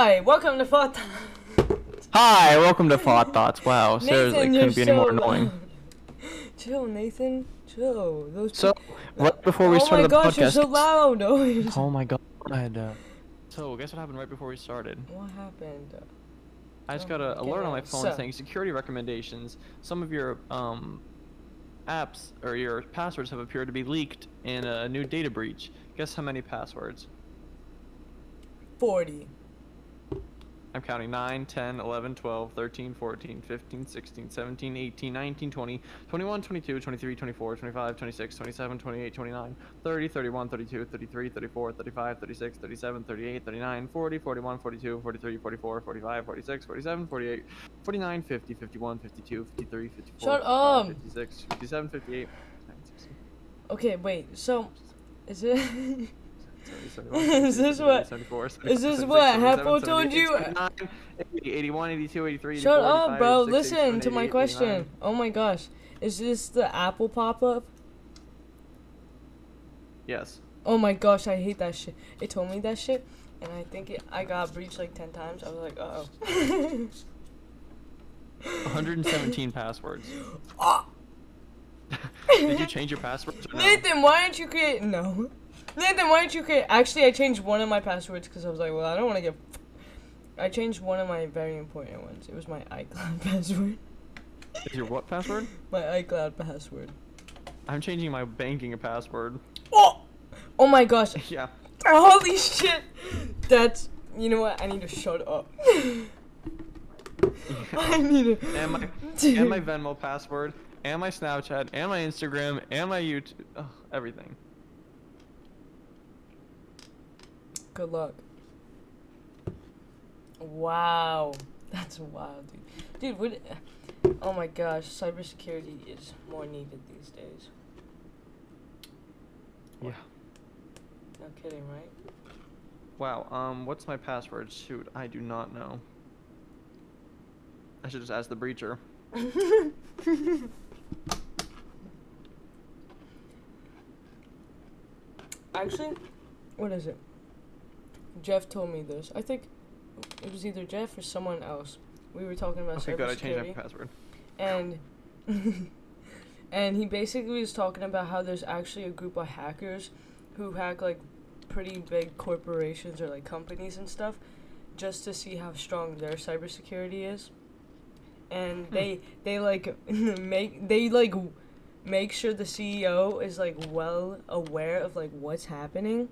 Hi, welcome to Thought Hi, welcome to Thought Thoughts. Wow, seriously, Nathan, couldn't be any more annoying. Chill, Nathan. Chill. Those So, right before we oh started my the gosh, you're podcast. so loud. Oh, you're so- Oh my god. So, guess what happened right before we started? What happened? I just Oh got an alert on my phone So- saying security recommendations. Some of your um, apps or your passwords have appeared to be leaked in a new data breach. Guess how many passwords? 40. I'm counting 9, 10, 11, 12, 13, 14, 15, 16, 17, 18, 19, 20, 21, 22, 23, 24, 25, 26, 27, 28, 29, 30, 31, 32, 33, 34, 35, 36, 37, 38, 39, 40, 41, 42, 43, 44, 45, 46, 47, 48, 49, 50, 51, 52, 53, 54, Shut 55, up. 56, 57, 58, 60, Okay, wait. So, is it? 70, 71, Is this 72, what- 74, is 75, this what 77, Heppo told you? 79, 80, 81, 82, 83, Shut up, bro. 86, Listen to my question. 89. Oh my gosh. Is this the Apple pop up? Yes. Oh my gosh, I hate that shit. It told me that shit, and I think it, I got breached like 10 times. I was like, uh oh. 117 passwords. Ah! Did you change your passwords or no? Nathan, why didn't you create. No. Nathan, why didn't you create. Actually, I changed one of my passwords because I was like, well, I don't want to get. I changed one of my very important ones. It was my iCloud password. Your what password? My iCloud password. I'm changing my banking password. Oh! Oh my gosh. yeah. Holy shit! That's. You know what? I need to shut up. I need to. And my and my Venmo password, and my Snapchat, and my Instagram, and my YouTube, everything. Good luck. Wow. That's wild, dude. Dude, what. Oh my gosh, cybersecurity is more needed these days. Yeah. No kidding, right? Wow. Um, what's my password? Shoot, I do not know. I should just ask the breacher. Actually, what is it? Jeff told me this. I think it was either Jeff or someone else. We were talking about Okay, good. I changed cybersecurity, my password. and and he basically was talking about how there's actually a group of hackers who hack like pretty big corporations or like companies and stuff just to see how strong their cybersecurity is. And Hmm. they they like make they like make sure the CEO is like well aware of like what's happening.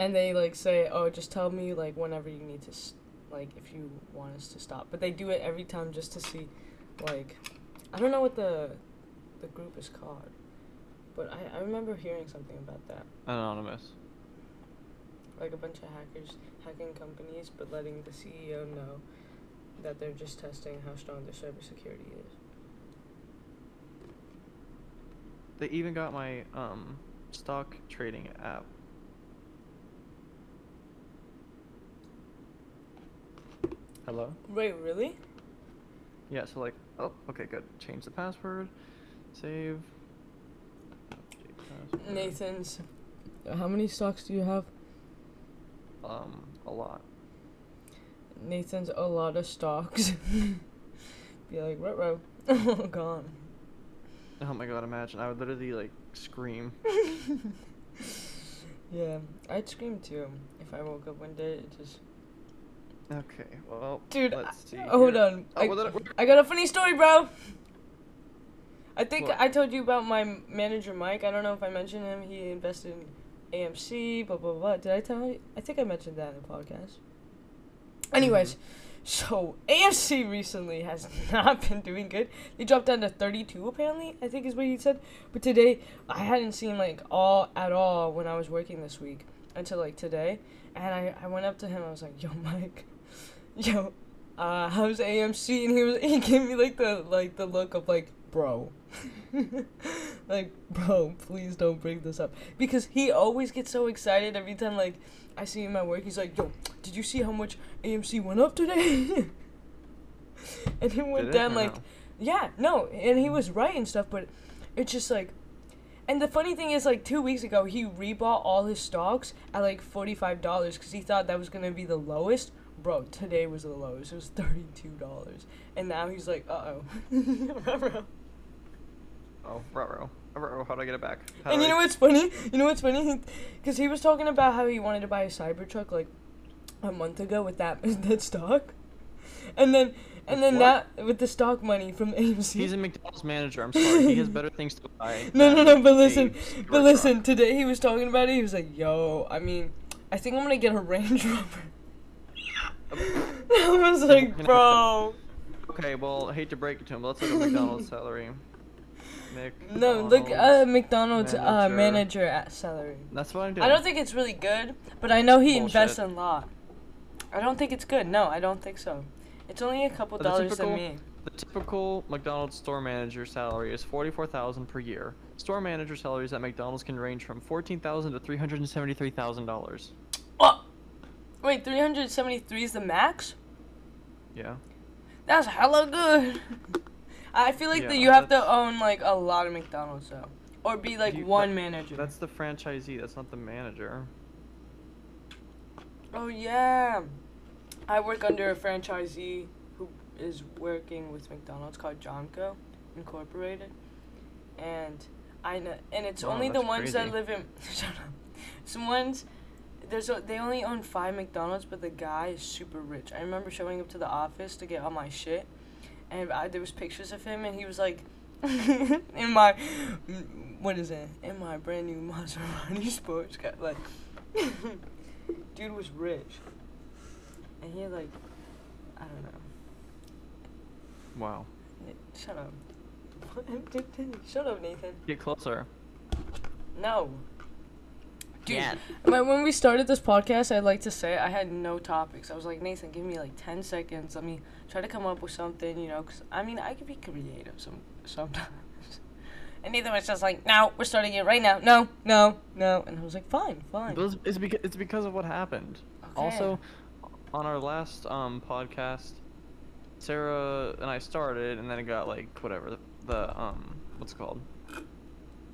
And they like say, "Oh, just tell me like whenever you need to like if you want us to stop." But they do it every time just to see like I don't know what the the group is called. But I, I remember hearing something about that. Anonymous. Like a bunch of hackers hacking companies but letting the CEO know that they're just testing how strong their cybersecurity is. They even got my um stock trading app. Hello? Wait, really? Yeah, so like, oh, okay, good. Change the password, save. password. Nathan's how many stocks do you have? Um, a lot. Nathan's a lot of stocks. Be like, ruh oh gone. Oh my god, imagine. I would literally like scream. Yeah, I'd scream too if I woke up one day. It just Okay, well, Dude, let's see. Oh, hold here. on. Oh, I, well, I got a funny story, bro. I think What? I told you about my manager, Mike. I don't know if I mentioned him. He invested in AMC, blah, blah, blah. Did I tell you? I think I mentioned that in the podcast. Mm-hmm. Anyways, so AMC recently has not been doing good. They dropped down to 32, apparently, I think is what he said. But today, I hadn't seen, like, all at all when I was working this week until, like, today. And I, I went up to him. I was like, yo, Mike, yo, uh, how's AMC? And he was he gave me like the like the look of like, bro, like, bro, please don't bring this up because he always gets so excited every time like I see him at work. He's like, yo, did you see how much AMC went up today? and it went Did down or like, no? yeah, no, and he was right and stuff, but it's just like And the funny thing is, like two weeks ago, he rebought all his stocks at like forty five dollars because he thought that was gonna be the lowest. Bro, today was the lowest. It was thirty two dollars, and now he's like, uh oh. Bro. Oh, bro, ruh. How do I get it back? How and you I- know what's funny? You know what's funny? Because he was talking about how he wanted to buy a Cybertruck like a month ago with that that stock, and then and then what? that with the stock money from AMC. He's a McDonald's manager. I'm sorry. He has better things to buy. No, no, no, but listen, but listen. Today he was talking about it. He was like, "Yo, I mean, I think I'm gonna get a Range Rover." I was like, "Bro, Okay, well, I hate to break it to him, but let's look at McDonald's salary. no, look uh, McDonald's McDonald's uh, manager. manager at salary." That's what I'm doing. I don't think it's really good, but I know he Bullshit. invests a lot. I don't think it's good. No, I don't think so. It's only a couple The dollars typical- me. The typical McDonald's store manager salary is forty-four thousand per year. Store manager salaries at McDonald's can range from fourteen thousand to three hundred and seventy-three thousand dollars. Wait, 373 is the max? Yeah. That's hella good. I feel like that you have to own like a lot of McDonald's though, or be like You- one that- manager. That's the franchisee. That's not the manager. Oh yeah, I work under a franchisee who is working with McDonald's called Jonco Incorporated, and I know, and it's Wow, only the ones that live in. Shut up. Some ones. There's a, they only own five McDonald's, but the guy is super rich. I remember showing up to the office to get all my shit, and I, there was pictures of him, and he was like, in my, what is it? In my brand new Maserati sports car, like, dude was rich, and he had like, I don't know. Wow. Shut up. Shut up, Nathan. Get closer. No. Dude, Yeah. when when we started this podcast, I'd like to say I had no topics. I was like, Nathan, give me like 10 seconds. Let me try to come up with something, you know, because I mean, I could be creative some sometimes. And Nathan was just like, no, we're starting it right now. No, no, no. And I was like, fine, fine. But it's, it's, because, it's because of what happened. Also, on our last um, podcast, Sarah and I started, and then it got like whatever the, the um what's it called?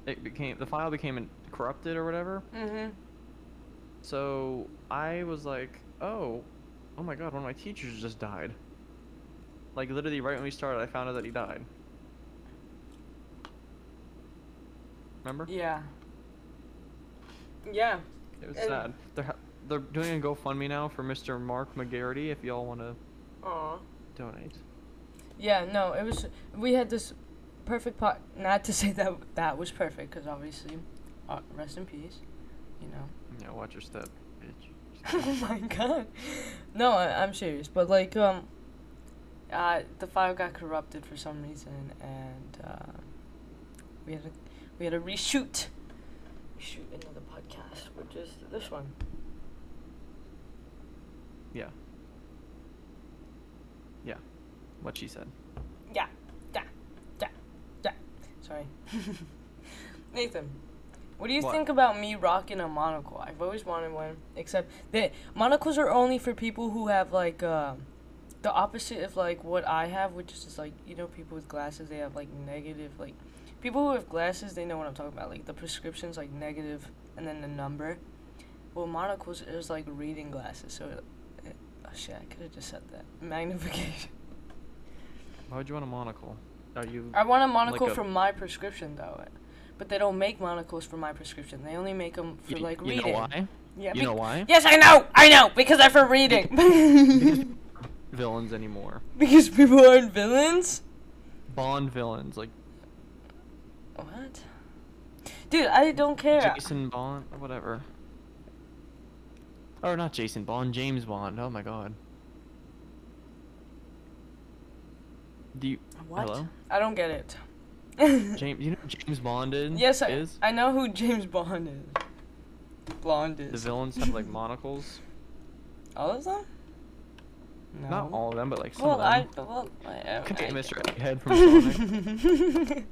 It became the file became corrupted or whatever. Mm-hmm. So I was like, oh, oh my god, one of my teachers just died. Like literally right when we started, I found out that he died. Remember? Yeah. Yeah. It was And- sad. They're ha- they're doing a GoFundMe now for Mr. Mark McGarity if y'all want to donate. Yeah, no, it was. We had this perfect pot. Not to say that that was perfect, because obviously, uh, rest in peace. You know. Yeah, watch your step, bitch. oh my god. No, I, I'm serious, but like, um, uh, the file got corrupted for some reason, and uh, we had to we had to reshoot, reshoot another podcast, which is this one. Yeah. Yeah. What she said. Yeah, yeah, yeah, yeah. Sorry. Nathan, what do you What? think about me rocking a monocle? I've always wanted one, except that monocles are only for people who have like uh, the opposite of like what I have, which is just like you know people with glasses they have like negative like people who have glasses they know what I'm talking about like the prescription's like negative and then the number. Well, monocles is like reading glasses, so it, it, oh shit, I could have just said that magnification. Why would you want a monocle? Are you? I want a monocle a- for my prescription though, but they don't make monocles for my prescription. They only make them for y- like you reading. know why? Yeah. You know why? Yes, I know. I know because they're for reading. Because villains anymore. because people aren't villains. Bond villains like What? Dude, I don't care. Jason Bond, or whatever. Or not Jason Bond, James Bond. Oh my god. Do you? What? Hello? I don't get it. James, you know James Bond is? yes, I, is? I know who James Bond is. Blonde is. The villains have like monocles. All of them? No. Not all of them, but like some Well, of I. them. Well, I, Okay, I- Mr. Egghead from Sonic.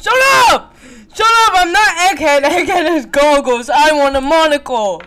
Shut up! Shut up! I'm not Egghead. Egghead has goggles. I want a monocle.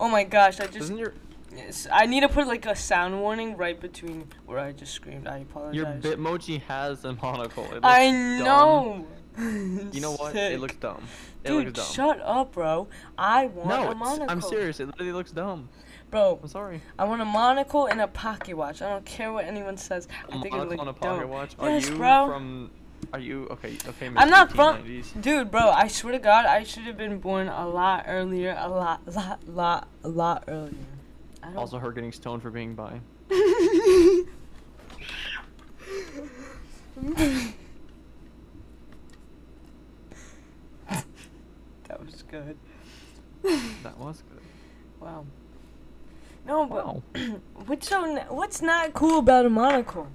Oh my gosh! I just. Doesn't your Yes, I need to put like a sound warning right between where I just screamed. I apologize. your Bitmoji has a monocle? It I dumb. know. You know what? It Sick. looks dumb. It Dude, looks dumb. shut up, bro. I want no, a monocle. I'm serious. It literally looks dumb. Bro, I'm sorry. I want a monocle and a pocket watch. I don't care what anyone says. A I think it monocle looks and a pocket dope. watch. Are Yes, you bro. from? Are you okay? Okay. I'm not from- Dude, bro, I swear to God, I should have been born a lot earlier. A lot, lot, lot, a lot earlier. Also, her getting stoned for being bi. that was good. That was good. Wow. No, but Wow. what's so what's not cool about a monocle?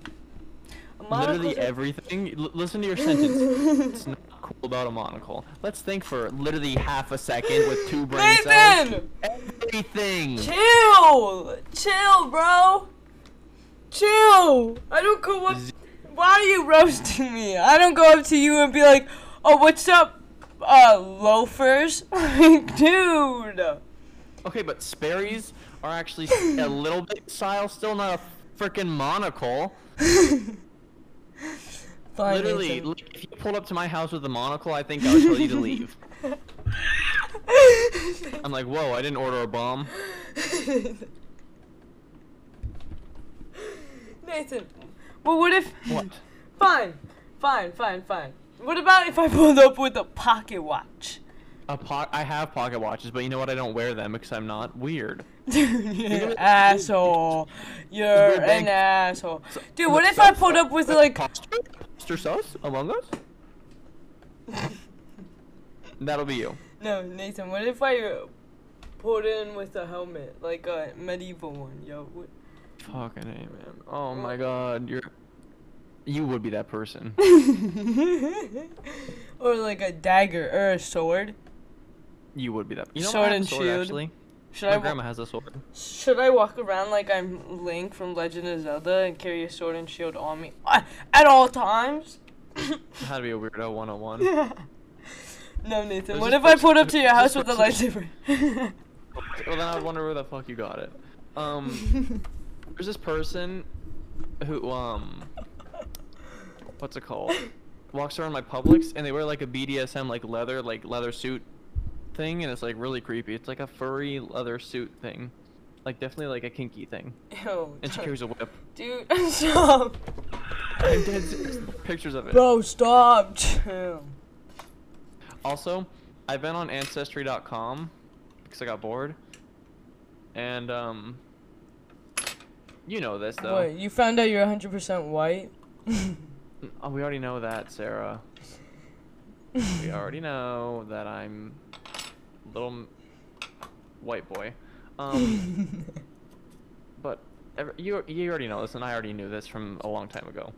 A Literally everything. L- listen to your sentence. about a monocle. Let's think for literally half a second with two brain cells. Nathan, Everything. chill, chill, bro, chill. I don't go up. Why are you roasting me? I don't go up to you and be like, "Oh, what's up, uh, loafers?" Dude. Okay, but Sperry's are actually a little bit style, still not a freaking monocle. Fine, Literally, Nathan. if you pulled up to my house with a monocle, I think I would tell you to leave. I'm like, whoa, I didn't order a bomb. Nathan, well, what if? What? Fine, fine, fine, fine. What about if I pulled up with a pocket watch? A po- I have pocket watches, but you know what? I don't wear them because I'm not weird. Dude, you're an asshole. You're an asshole. Dude, what if I pulled up with like Imposter sus among us? That'll be you. no, Nathan? What if I uh, pulled in with a helmet, like a medieval one, yo? What- Fucking A, man. Oh my god, you're. You would be that person. or like a dagger or a sword. You would be that. You know Sword and shield. Actually, Should my I grandma has a sword. should I walk around like I'm Link from Legend of Zelda and carry a sword and shield on me at all times? Had to be a weirdo 101. no, Nathan. There's what if I pulled up to your house with a lightsaber? well, then I would wonder where the fuck you got it. Um, there's this person who um, what's it called? Walks around my Publix and they wear like a BDSM like leather like leather suit thing and it's like really creepy. It's like a furry leather suit thing, like definitely like a kinky thing. Ew. And she carries a whip. Dude, stop. I'm dead. Pictures of it. Bro, stop. Chill. Also, I've been on Ancestry.com because I got bored, and um, you know this though. Wait, you found out you're 100% white? Oh, we already know that, Sarah. We already know that I'm little white boy. Um, but you you already know this, and I already knew this from a long time ago.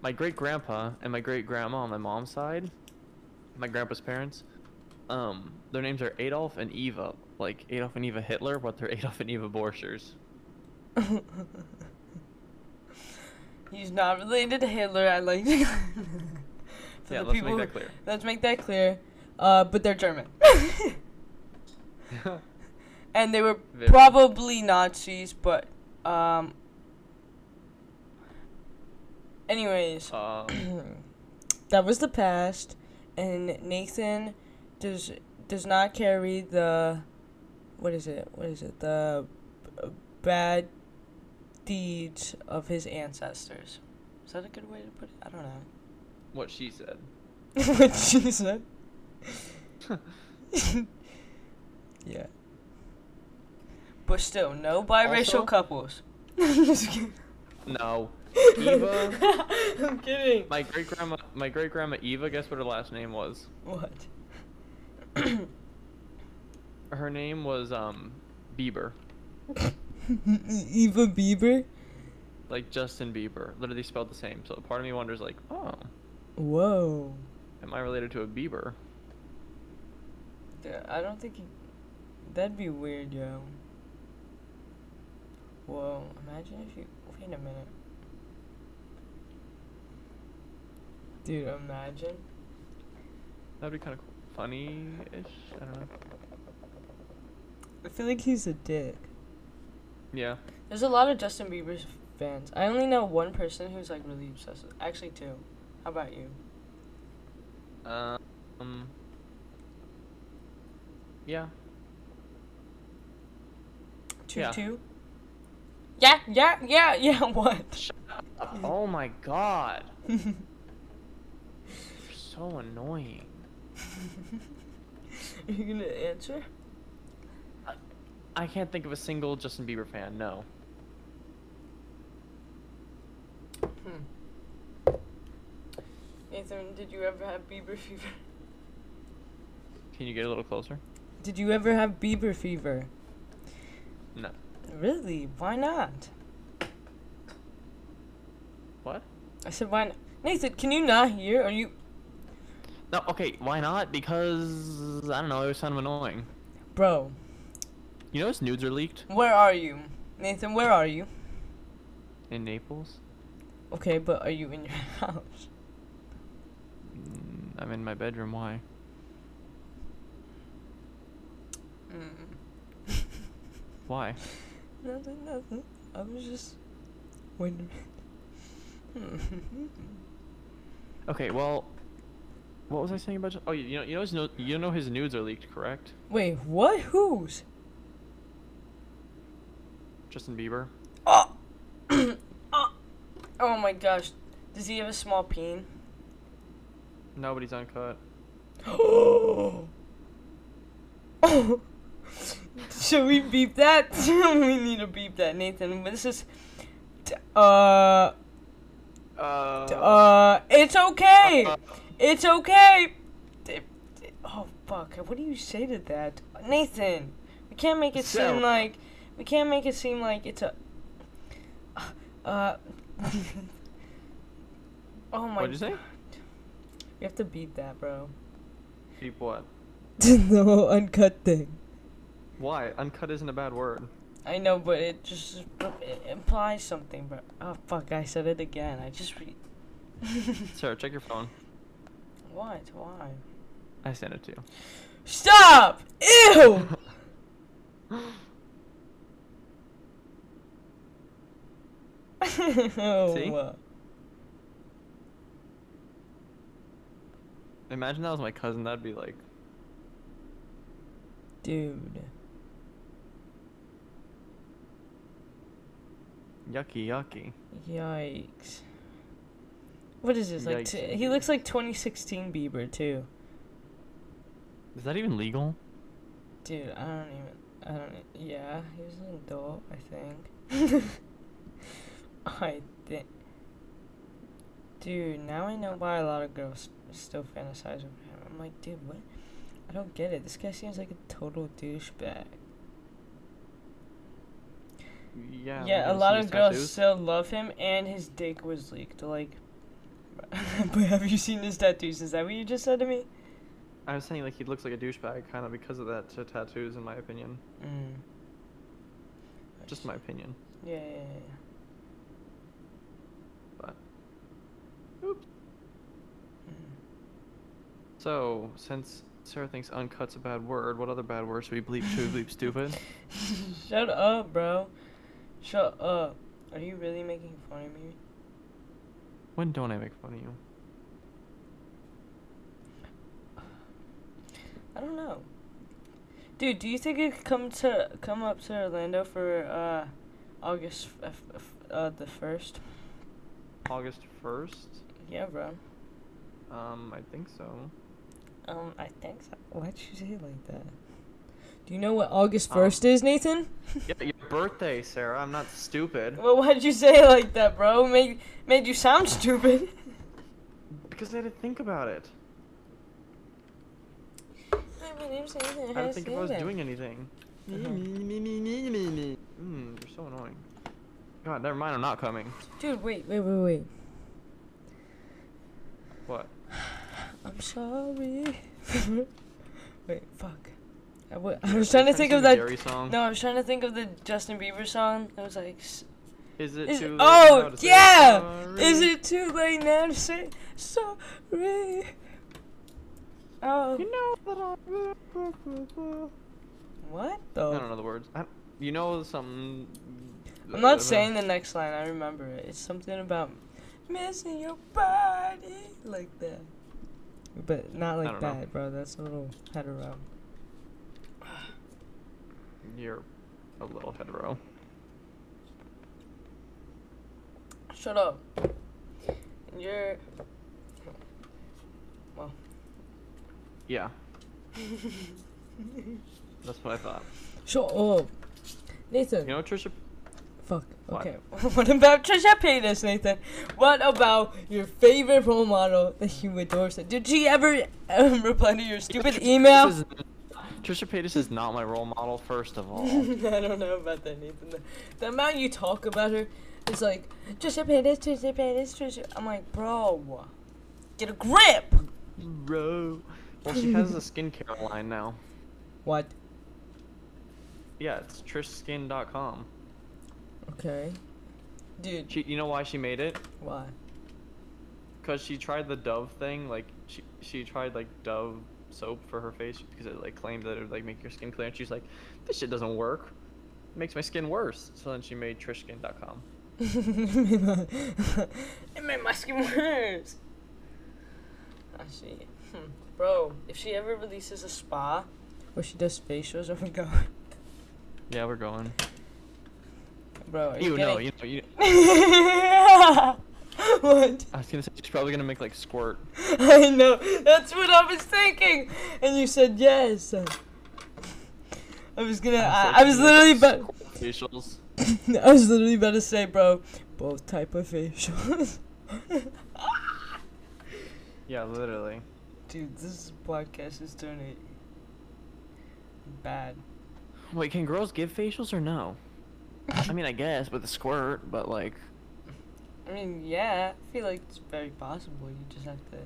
My great grandpa and my great grandma on my mom's side, my grandpa's parents, um, their names are Adolf and Eva, like Adolf and Eva Hitler, but they're Adolf and Eva Borchers. He's not related to Hitler. I like to. Yeah, let's people make that clear. Let's make that clear. Uh, but they're German. And they were Very. probably Nazis, but um. Anyways, um, that was the past, and Nathan does does not carry the what is it? What is it? The uh, bad deeds of his ancestors. Is that a good way to put it? I don't know. what she said. what she said. yeah. But still, no biracial Also- couples. I'm just kidding. No. Eva. I'm kidding. My great grandma, my great grandma Eva. Guess what her last name was? What? Her name was um, Bieber, Eva Bieber? like Justin Bieber, literally spelled the same. So part of me wonders, like, oh, Whoa. am I related to a Bieber? Dude, I don't think he. That'd be weird, yo. Whoa, imagine if you. Wait a minute. Dude, imagine. That'd be kind of cool. funny-ish. I don't know. I feel like he's a dick. Yeah. There's a lot of Justin Bieber fans. I only know one person who's like really obsessed with. Actually, two. How about you? Um. Yeah. Two Yeah. two. Yeah, yeah, yeah, yeah. What? Oh my god. You're so annoying. Are you gonna answer? I can't think of a single Justin Bieber fan. No. Hmm. Nathan, did you ever have Bieber fever? Can you get a little closer? Did you ever have Bieber fever? No. Really? Why not? What? I said, why not? Nathan, can you not hear? Are you. No. Okay. Why not? Because I don't know. It was kind of annoying. Bro, You know his nudes are leaked where are you? Nathan, where are you? in Naples. Okay, but are you in your house? Mm, I'm in my bedroom. Why? Mm. Why? Nothing, nothing. I was just wondering. Okay. Well. What was I saying about? Oh, you know, you know his no- you know his nudes are leaked, correct? Wait, what? Whose? Justin Bieber. Oh! oh! Oh my gosh. Does he have a small peen? Nobody's uncut. Oh! Should we beep that? we need to beep that, Nathan. This is. Uh. Uh. Uh. It's okay! It's okay! Oh, fuck. What do you say to that? Nathan! We can't make it seem like. We can't make it seem like it's a. Uh. oh my God. What'd you say? We have to beat that, bro. Beep what? the whole uncut thing. Why? Uncut isn't a bad word. I know, but it just it implies something, But Oh fuck! I said it again. I just re. Sarah, check your phone. what? Why? I sent it to you. Stop! Ew! See? Imagine that was my cousin. That'd be like. dude. Yucky, yucky. Yikes. What is this? Like, t- he looks like 2016 Bieber too. Is that even legal? Dude, I don't even. I don't. Yeah, he was an adult, I think. I think. Dude, now I know why a lot of girls still fantasize over him. I'm like, dude, what? I don't get it. This guy seems like a total douchebag. Yeah. Yeah, a lot of girls tattoos? still love him, and his dick was leaked. Like, but have you seen his tattoos? Is that what you just said to me? I was saying like he looks like a douchebag, kind of because of that tattoos, in my opinion. Mm. Just my opinion. Yeah, yeah, yeah. But. Oops. Mm. So since Sarah thinks uncut's a bad word, what other bad words should we bleep? Should we bleep stupid? Shut up, bro. Shut up. Are you really making fun of me? When don't I make fun of you? I don't know. Dude, do you think you could come to come up to Orlando for uh August f- f- f- uh the first? August first. Yeah, bro. Um, I think so. Um, I think so. Why'd you say it like that? Do you know what August Um, first is, Nathan? Yeah, your birthday, Sarah. I'm not stupid. Well, why'd you say it like that, bro? Made made you sound stupid. Because I had to think about it. Hi, my name's Nathan. I to think if I was doing anything. Uh-huh. Mmm, you're so annoying. God, never mind. I'm not coming. Dude, wait, wait, wait, wait. What? I'm sorry. wait, fuck. I, w- I was trying to think of that. Song. No, I was trying to think of the Justin Bieber song. It was like, s- Is it is too late oh to yeah, is it too late now to say sorry? Oh, You know that what though? I don't know the words. I, you know something. I'm not saying the next line. I remember it. It's something about missing your body like that. but not like don't know. that, bro. That's a little hetero. You're a little hetero. Shut up. You're. Well. Yeah. That's what I thought. Shut up, Nathan. You know, Trisha. Fuck. Okay. what about Trisha Paytas, Nathan? What about your favorite role model that you adore? Did she ever um, reply to your stupid email? Trisha Paytas is not my role model, first of all. I don't know about that, Nathan. The, amount you talk about her is like Trisha Paytas, Trisha Paytas, Trisha. I'm like, bro, get a grip. Bro. Well, she has a skincare line now. What? Yeah, it's trishskin.com. Okay. Dude, She, you know why she made it? why? Cause she tried the Dove thing. Like she, she tried like Dove soap for her face because it like claimed that it would like make your skin clear. And she's like, this shit doesn't work. It makes my skin worse. So then she made trishskin.com. it made my skin worse. I see. Hmm. Bro, if she ever releases a spa where she does facials, I'm going. Yeah, we're going. Bro, are You know, you know, you. I was gonna say she's probably gonna make like squirt. I know. That's what I was thinking. And you said yes. I was gonna. I, I was literally about. facials. I was literally about to say, bro, both type of facials. Yeah, literally. Dude, this podcast is turning bad. Wait, can girls give facials or no? I mean, I guess with a squirt, but like, I mean, yeah, I feel like it's very possible. You just have to,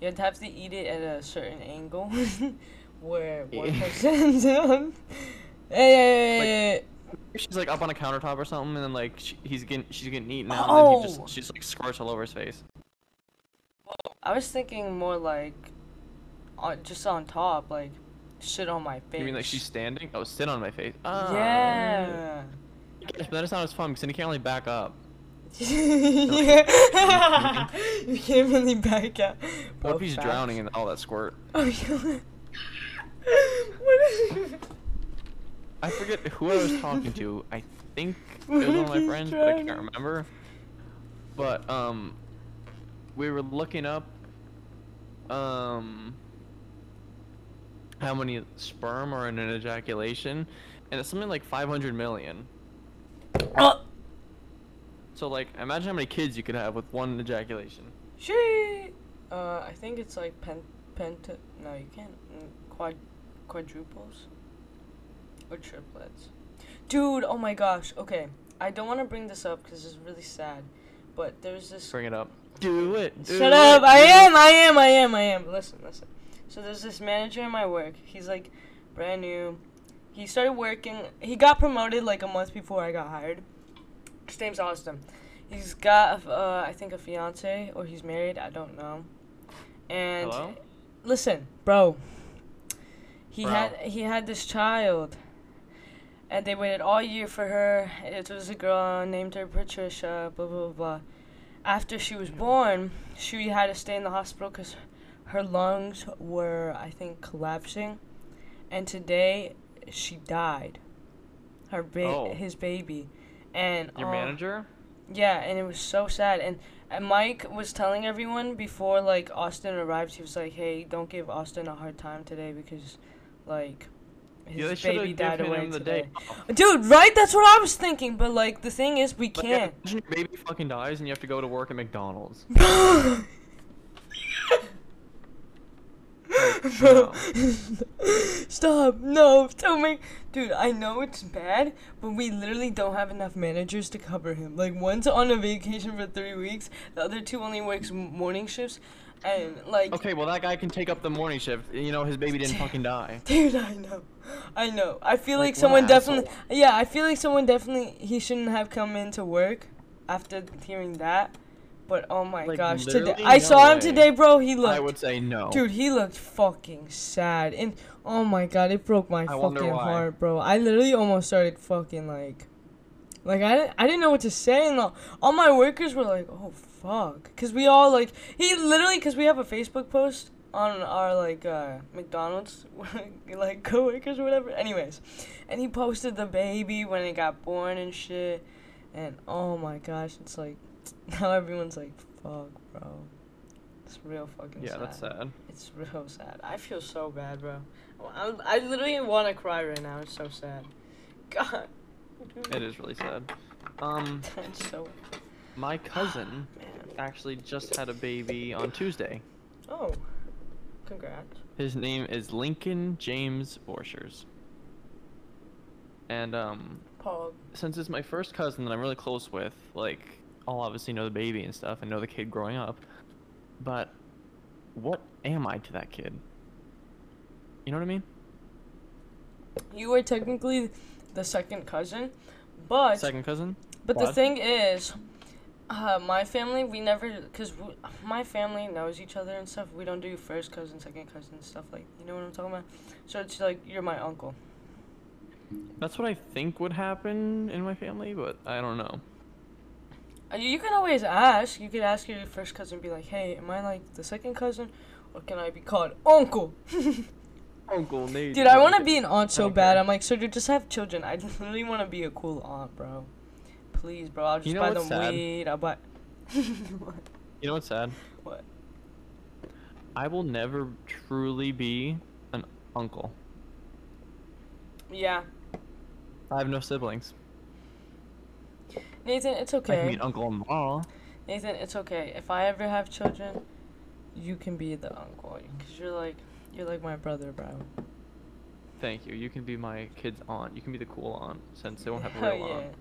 you have to have to eat it at a certain angle, where one person's on. Hey, hey, she's like up on a countertop or something, and then like she, he's getting, she's getting eaten out, and then he Oh. just, she's like squirts all over his face. I was thinking more like, on just on top, like, shit on my face. You mean like she's standing? Oh, sit on my face. Ah. Yeah. But then it's not as fun because then you can't really back up. you can't really back out. What if he's facts. drowning in all that squirt? Oh, yeah. what is I forget who I was talking to. I think it was one of my friends, but I can't remember. But um, we were looking up um how many sperm are in an ejaculation, and it's something like 500 million. Oh, So like, imagine how many kids you could have with one ejaculation. she. Uh, I think it's like pen, penta. No, you can't. Mm, Quad, quadruples. Or triplets. Dude, oh my gosh. Okay, I don't want to bring this up because it's really sad, but there's this. Bring it up. Do it. do Shut up! it, I it. am, I am, I am, I am. Listen, listen. So there's this manager in my work. He's like brand new. He started working. He got promoted like a month before I got hired. His name's Austin. He's got, uh, I think, a fiance or he's married. I don't know. And Hello? listen, bro. He Bro. had he had this child, and they waited all year for her. It was a girl named her Patricia. Blah blah blah. After she was born, she had to stay in the hospital because her lungs were, I think, collapsing, and today she died. Her ba- Oh. his baby, and Your manager? yeah, and it was so sad. And, and Mike was telling everyone before like Austin arrived, he was like, "Hey, don't give Austin a hard time today because, like, his Yeah, baby died away the today." day. Dude, right? That's what I was thinking. But like, the thing is, we can't. imagine your baby fucking dies and you have to go to work at McDonald's. Like, Bro, no. stop! No, don't make. Dude, I know it's bad, but we literally don't have enough managers to cover him. Like, one's on a vacation for three weeks, the other two only works morning shifts, and like. Okay, well that guy can take up the morning shift. You know his baby didn't fucking die. Dude, I know. I know. I feel like, Like, someone definitely. Yeah, I feel like someone definitely. He shouldn't have come into work after hearing that. But oh my Like, gosh, today literally? I No saw him way. today, bro. He looked. I would say no. Dude, he looked fucking sad, and oh my god, it broke my I fucking heart, bro. I literally almost started fucking like, like I didn't, I didn't know what to say, and all, all my workers were like, "Oh fuck," because we all like he literally because we have a Facebook post on our like uh, McDonald's like coworkers or whatever. Anyways, and he posted the baby when it got born and shit. And oh my gosh, it's like now everyone's like, "Fuck, bro." It's real fucking sad. Yeah, sad. that's sad. It's real sad. I feel so bad, bro. I, I literally want to cry right now. It's so sad. God. It is really sad. Um, That's so. my cousin Man. actually just had a baby on Tuesday. Oh. Congrats. His name is Lincoln James Borchers. And um, Pog. since it's my first cousin that I'm really close with, like I'll obviously know the baby and stuff and know the kid growing up. But what am I to that kid? You know what I mean? You were technically the second cousin, but Second cousin? but the thing is, uh, my family we never because my family knows each other and stuff. We don't do first cousin, second cousin stuff like you know what I'm talking about. So it's like you're my uncle. That's what I think would happen in my family, but I don't know. Uh, You can always ask. You could ask your first cousin, be like, "Hey, am I like the second cousin, or can I be called uncle?" Uncle Nate. Dude, I want to be an aunt so bad. I'm like, so dude, just have children. I literally want to be a cool aunt, bro. Please, bro. I'll just You know buy them sad? weed. I'll buy. what? You know what's sad? What? I will never truly be an uncle. yeah, I have no siblings. Nathan, it's I can okay. be an uncle and ma. Nathan, it's okay. If I ever have children, you can be the uncle, cause you're like, you're like my brother, bro. Thank you. You can be my kid's aunt. You can be the cool aunt since they won't have a real yeah. aunt.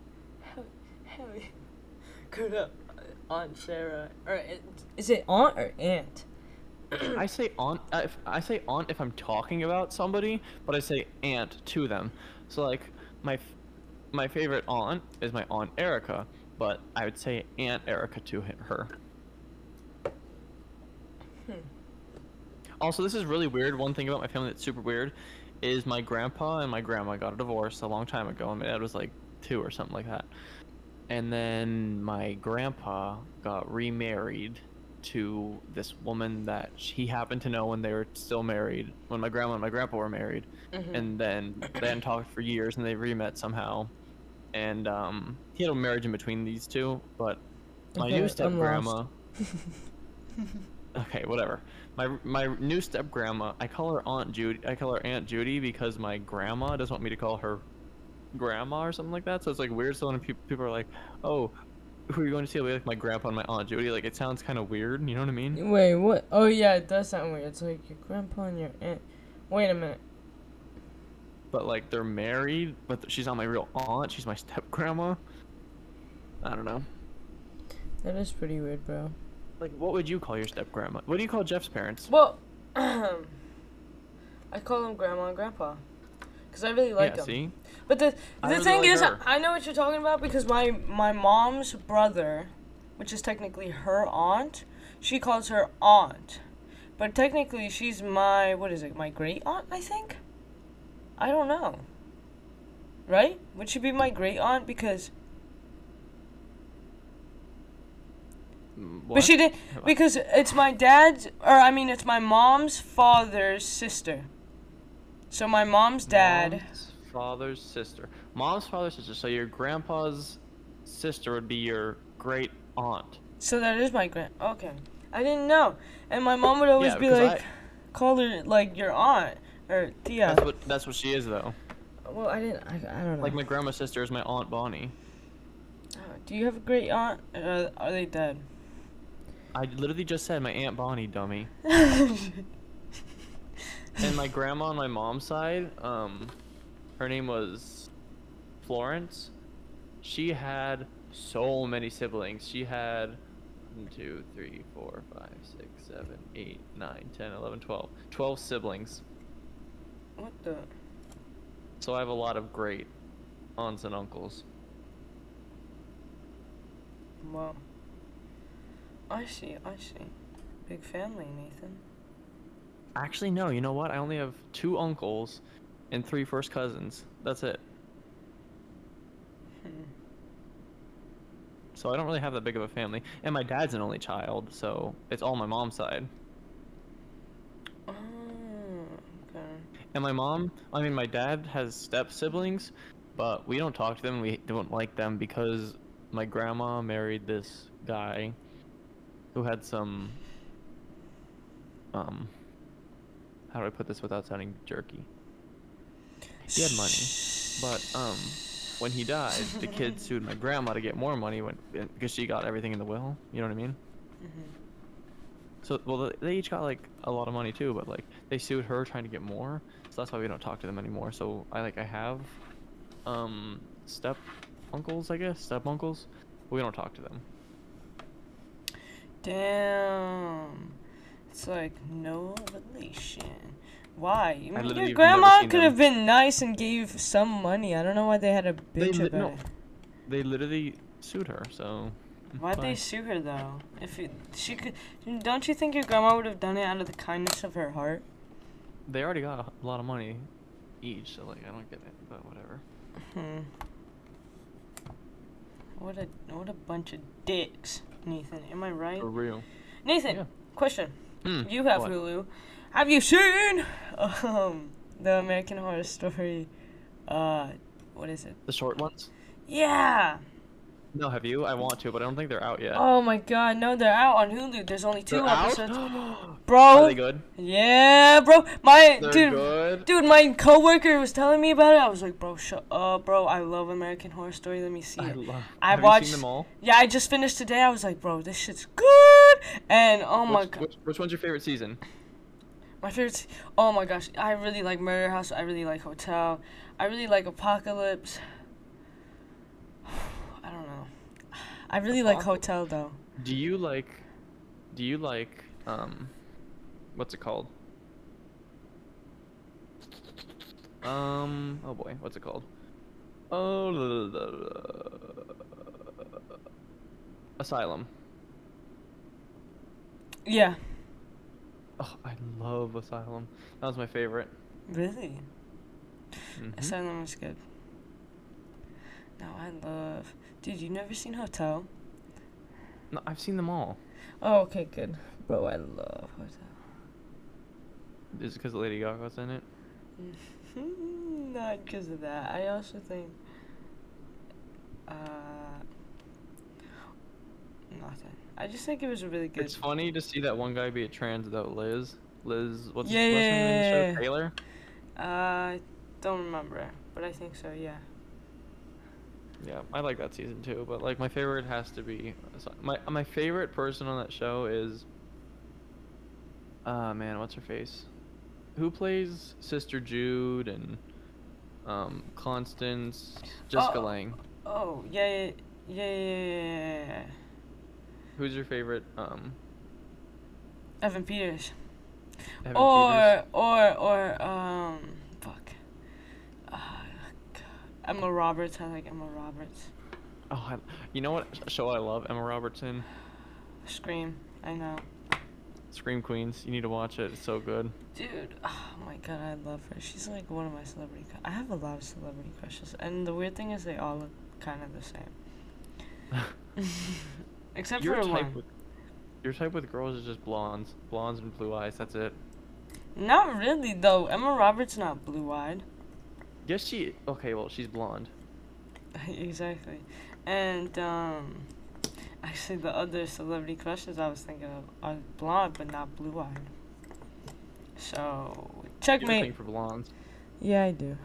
Hell, hell yeah. Good up, Aunt Sarah. Or is it aunt or aunt? I say aunt. uh, If, I say aunt if I'm talking about somebody, but I say aunt to them. So like my my favorite aunt is my aunt Erica, but I would say Aunt Erica to her. Hmm. Also, this is really weird. One thing about my family that's super weird is my grandpa and my grandma got a divorce a long time ago, and my dad was like two or something like that. And then my grandpa got remarried to this woman that he happened to know when they were still married, when my grandma and my grandpa were married. Mhm. And then they hadn't talked for years, and they re-met somehow. And um, he had a marriage in between these two, but my Okay, new step grandma. Okay, whatever. My my new step grandma, I call her Aunt Judy. I call her Aunt Judy because my grandma doesn't want me to call her grandma or something like that. So it's like weird. So when people people are like, "Oh, who are you going to see?" I'll be like my grandpa and my Aunt Judy. Like it sounds kind of weird. You know what I mean? Wait, what? Oh yeah, it does sound weird. It's like your grandpa and your aunt. Wait a minute. But like they're married, but she's not my real aunt. She's my step grandma. I don't know. That is pretty weird, bro. Like, what would you call your step grandma? What do you call Jeff's parents? Well, I call them grandma and grandpa, cause I really like yeah, them. see. But the the thing like is, her. I know what you're talking about because my my mom's brother, which is technically her aunt, she calls her aunt, but technically she's my what is it? My great aunt, I think. I don't know. Right? Would she be my great aunt because? Mm, But she did because it's my dad's, or I mean, it's my mom's father's sister. So my mom's dad. Mom's father's sister. Mom's father's sister. So your grandpa's sister would be your great aunt. So that is my grand. Okay, I didn't know. And my mom would always Yeah, be like, call her like your aunt or Tia. That's what that's what she is though. well, I didn't. I, I don't know. Like my grandma's sister is my aunt Bonnie. Uh, Do you have a great aunt? Or are they dead? I literally just said my aunt Bonnie, dummy. And my grandma on my mom's side, um, her name was Florence. She had so many siblings. She had one, two, three, four, five, six, seven, eight, nine, ten, eleven, twelve. Twelve siblings. What the? So I have a lot of great aunts and uncles. Wow. I see. I see. Big family, Nathan. Actually, no. You know what? I only have two uncles and three first cousins. That's it. Hmm. So I don't really have that big of a family. And my dad's an only child, so it's all my mom's side. And my mom, I mean, my dad has step siblings, but we don't talk to them. We don't like them because my grandma married this guy who had some. Um. How do I put this without sounding jerky? He had money, but um, when he died, the kid sued my grandma to get more money when because she got everything in the will. You know what I mean? Mhm. So well, they each got like a lot of money too, but like they sued her trying to get more. So that's why we don't talk to them anymore. So I like I have um step uncles, I guess, step uncles. We don't talk to them. Damn. It's like no relation. Why? I mean, your grandma could have been nice and gave some money. I don't know why they had a bitch li- about no. it. They literally sued her. So Why'd they sue her though? If it, she could, don't you think your grandma would have done it out of the kindness of her heart? They already got a lot of money each. So like I don't get it, but whatever. Hmm. What a what a bunch of dicks, Nathan. Am I right? For real. Nathan, Yeah. question. Hmm, You have what? Hulu. Have you seen um the American Horror Story? Uh, what is it? The short ones? Yeah. No, have you? I want to, but I don't think they're out yet. Oh my God! No, they're out on Hulu. There's only 2 They're episodes. Are Bro. they good? Yeah, bro. My They're dude. good. Dude, my coworker was telling me about it. I was like, bro, shut up, bro. I love American Horror Story. Let me see I it. love. I watched- them all? Yeah, I just finished today. I was like, bro, this shit's good. And oh my god, which, which one's your favorite season? my favorite. se- Oh my gosh, I really like Murder House. I really like Hotel. I really like Apocalypse. I don't know. I really like Hotel though. Do you like? Do you like? Um, what's it called? Um. Oh boy, what's it called? Oh. la- la- la- la- Asylum. Yeah. Oh, I love Asylum. That was my favorite. Really. Mhm. Asylum was good. No, I love. Dude, you never seen Hotel? No, I've seen them all. Oh, okay, good. Bro, I love Hotel. Is it because Lady Gaga's in it? Not because of that. I also think. Uh. Nothing. I just think it was a really good. It's funny to see that one guy be a trans though. Liz. Liz. What's, Yeah, her yeah, name yeah, show? yeah. Taylor. Uh, I don't remember, but I think so. Yeah. Yeah, I like that season too. But like my favorite has to be my my favorite person on that show is. Uh man, what's her face? Who plays Sister Jude and um Constance Jessica Oh. Lange? Oh yeah yeah yeah yeah. yeah. Who's your favorite um Evan Peters. Evan or Peters? or or um. Emma Roberts. I like Emma Roberts. Oh, I, you know what show I love? Emma Robertson, Scream. I know. Scream Queens. You need to watch it. It's so good. Dude, oh my god, I love her. She's like one of my celebrity. I have a lot of celebrity crushes, and the weird thing is they all look kind of the same, except your for type one. with your type with girls is just blondes, blondes and blue eyes. That's it. Not really though. Emma Roberts not blue-eyed. Yes, she. Okay, well, she's blonde. exactly, and um, actually the other celebrity crushes I was thinking of are blonde but not blue-eyed. So You have a checkmate. for blondes. Yeah, I do.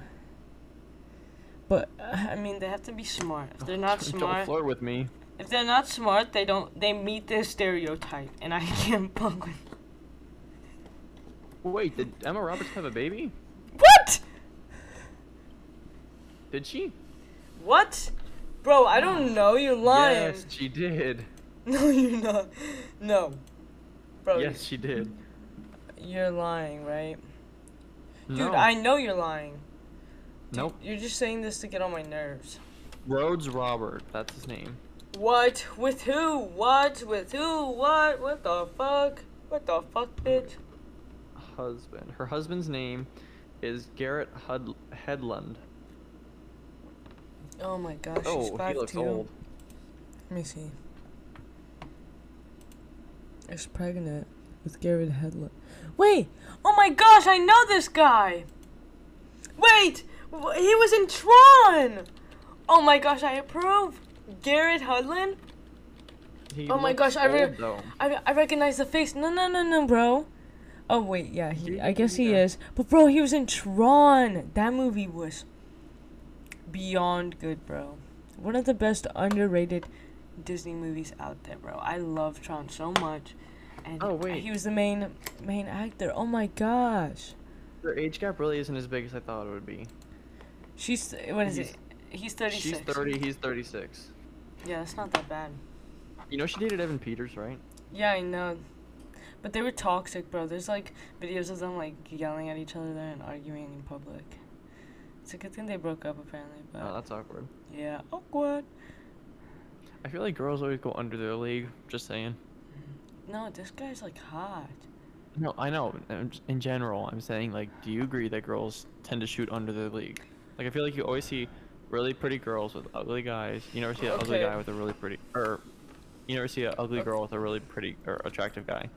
But uh, I mean, they have to be smart. If they're not Don't smart, flirt with me. if they're not smart, they don't. They meet their stereotype, and I can't fuck with. Wait, did Emma Roberts have a baby? What? Did she? What? Bro, I don't know. You're lying. Yes, she did. No, you're not. No. Bro, yes, she did. you're lying, right? Dude, no. I know you're lying. Dude, Nope. You're just saying this to get on my nerves. Rhodes Robert. That's his name. What? With who? What? With who? What? What the fuck? What the fuck, bitch? Husband. Her husband's name is Garrett Hud- Hedlund. Oh my gosh, Oh, five he looks two. old. Let me see. Is pregnant with Garrett Hedlund. Wait! Oh my gosh, I know this guy! Wait, he was in Tron. Oh my gosh, I approve. Garrett Hedlund. He Oh my gosh, I re- though. I, I recognize the face. No, no, no, no, bro. Oh wait, yeah, he. I guess he is. But bro, he was in Tron. That movie was beyond good, bro. One of the best underrated Disney movies out there, bro. I love Tron so much. And Oh, wait. he was the main main actor. Oh my gosh. Their age gap really isn't as big as I thought it would be. She's what is He's- it? He's 36. She's 30, he's 36. Yeah, that's not that bad. You know she dated Evan Peters, right? Yeah, I know. But they were toxic, bro. There's like videos of them like yelling at each other there and arguing in public. It's a good thing they broke up apparently, but Oh, that's awkward. yeah, awkward. I feel like girls always go under their league. Just saying. No, this guy's like hot. No, I know. In general, I'm saying like, do you agree that girls tend to shoot under their league? Like, I feel like you always see really pretty girls with ugly guys. You never see an ugly guy with a really pretty, or you never see an ugly girl with a really pretty or attractive guy.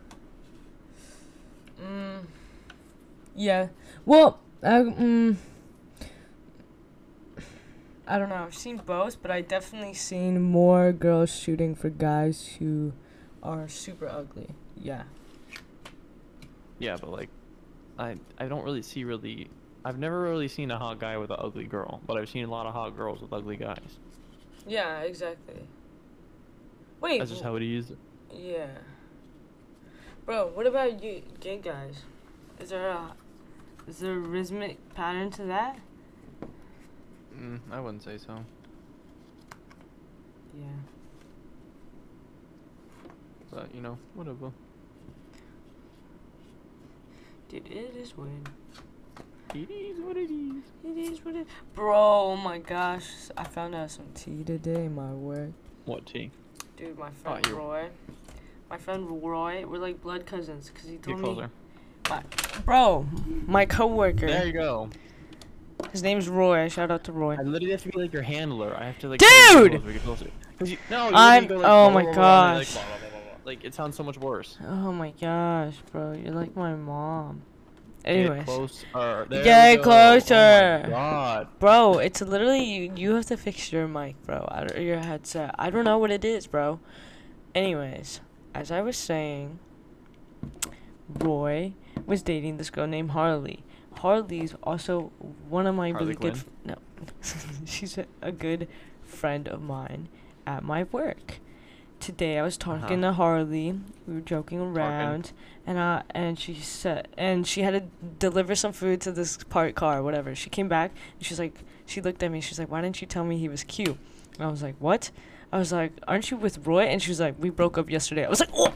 Mm. Yeah. Well, I mm, I don't know. I've seen both, but I definitely seen more girls shooting for guys who are super ugly. Yeah. Yeah, but like, I I don't really see really. I've never really seen a hot guy with an ugly girl, but I've seen a lot of hot girls with ugly guys. Yeah, exactly. Wait. That's just how it is. Yeah. Bro, what about you gay guys? Is there a is there a rhythmic pattern to that? Mm, I wouldn't say so. Yeah. But you know, whatever. Dude, it is weird. It is what it is. It is what it Bro, oh my gosh. I found out some tea today, my word. What tea? Dude, my friend you- Roy. My friend Roy, we're like blood cousins because he Get told me. closer. My, bro, my coworker. There you go. His name's Roy. Shout out to Roy. I literally have to be like your handler. I have to like. Dude! Get closer, get closer. you, no, you I'm- go, like, oh blah, my blah, gosh. Like, blah, it sounds so much worse. Oh my gosh, bro, you're like my mom. Anyways. close. Or, there Get go. closer. Oh my god. Bro, it's literally you. You have to fix your mic, bro. I your headset. I don't know what it is, bro. Anyways, as I was saying, Roy was dating this girl named Harley. Harley's also one of my Harley really good. Quinn? F- no, she's a, a good friend of mine at my work. Today I was talking Uh-huh. to Harley. We were joking around, and uh, and she said, and she had to deliver some food to this parked car, whatever. She came back and she's like, she looked at me. She's like, why didn't you tell me he was cute? And I was like, what? I was like, aren't you with Roy? And she was like, we broke up yesterday. I was like, oh.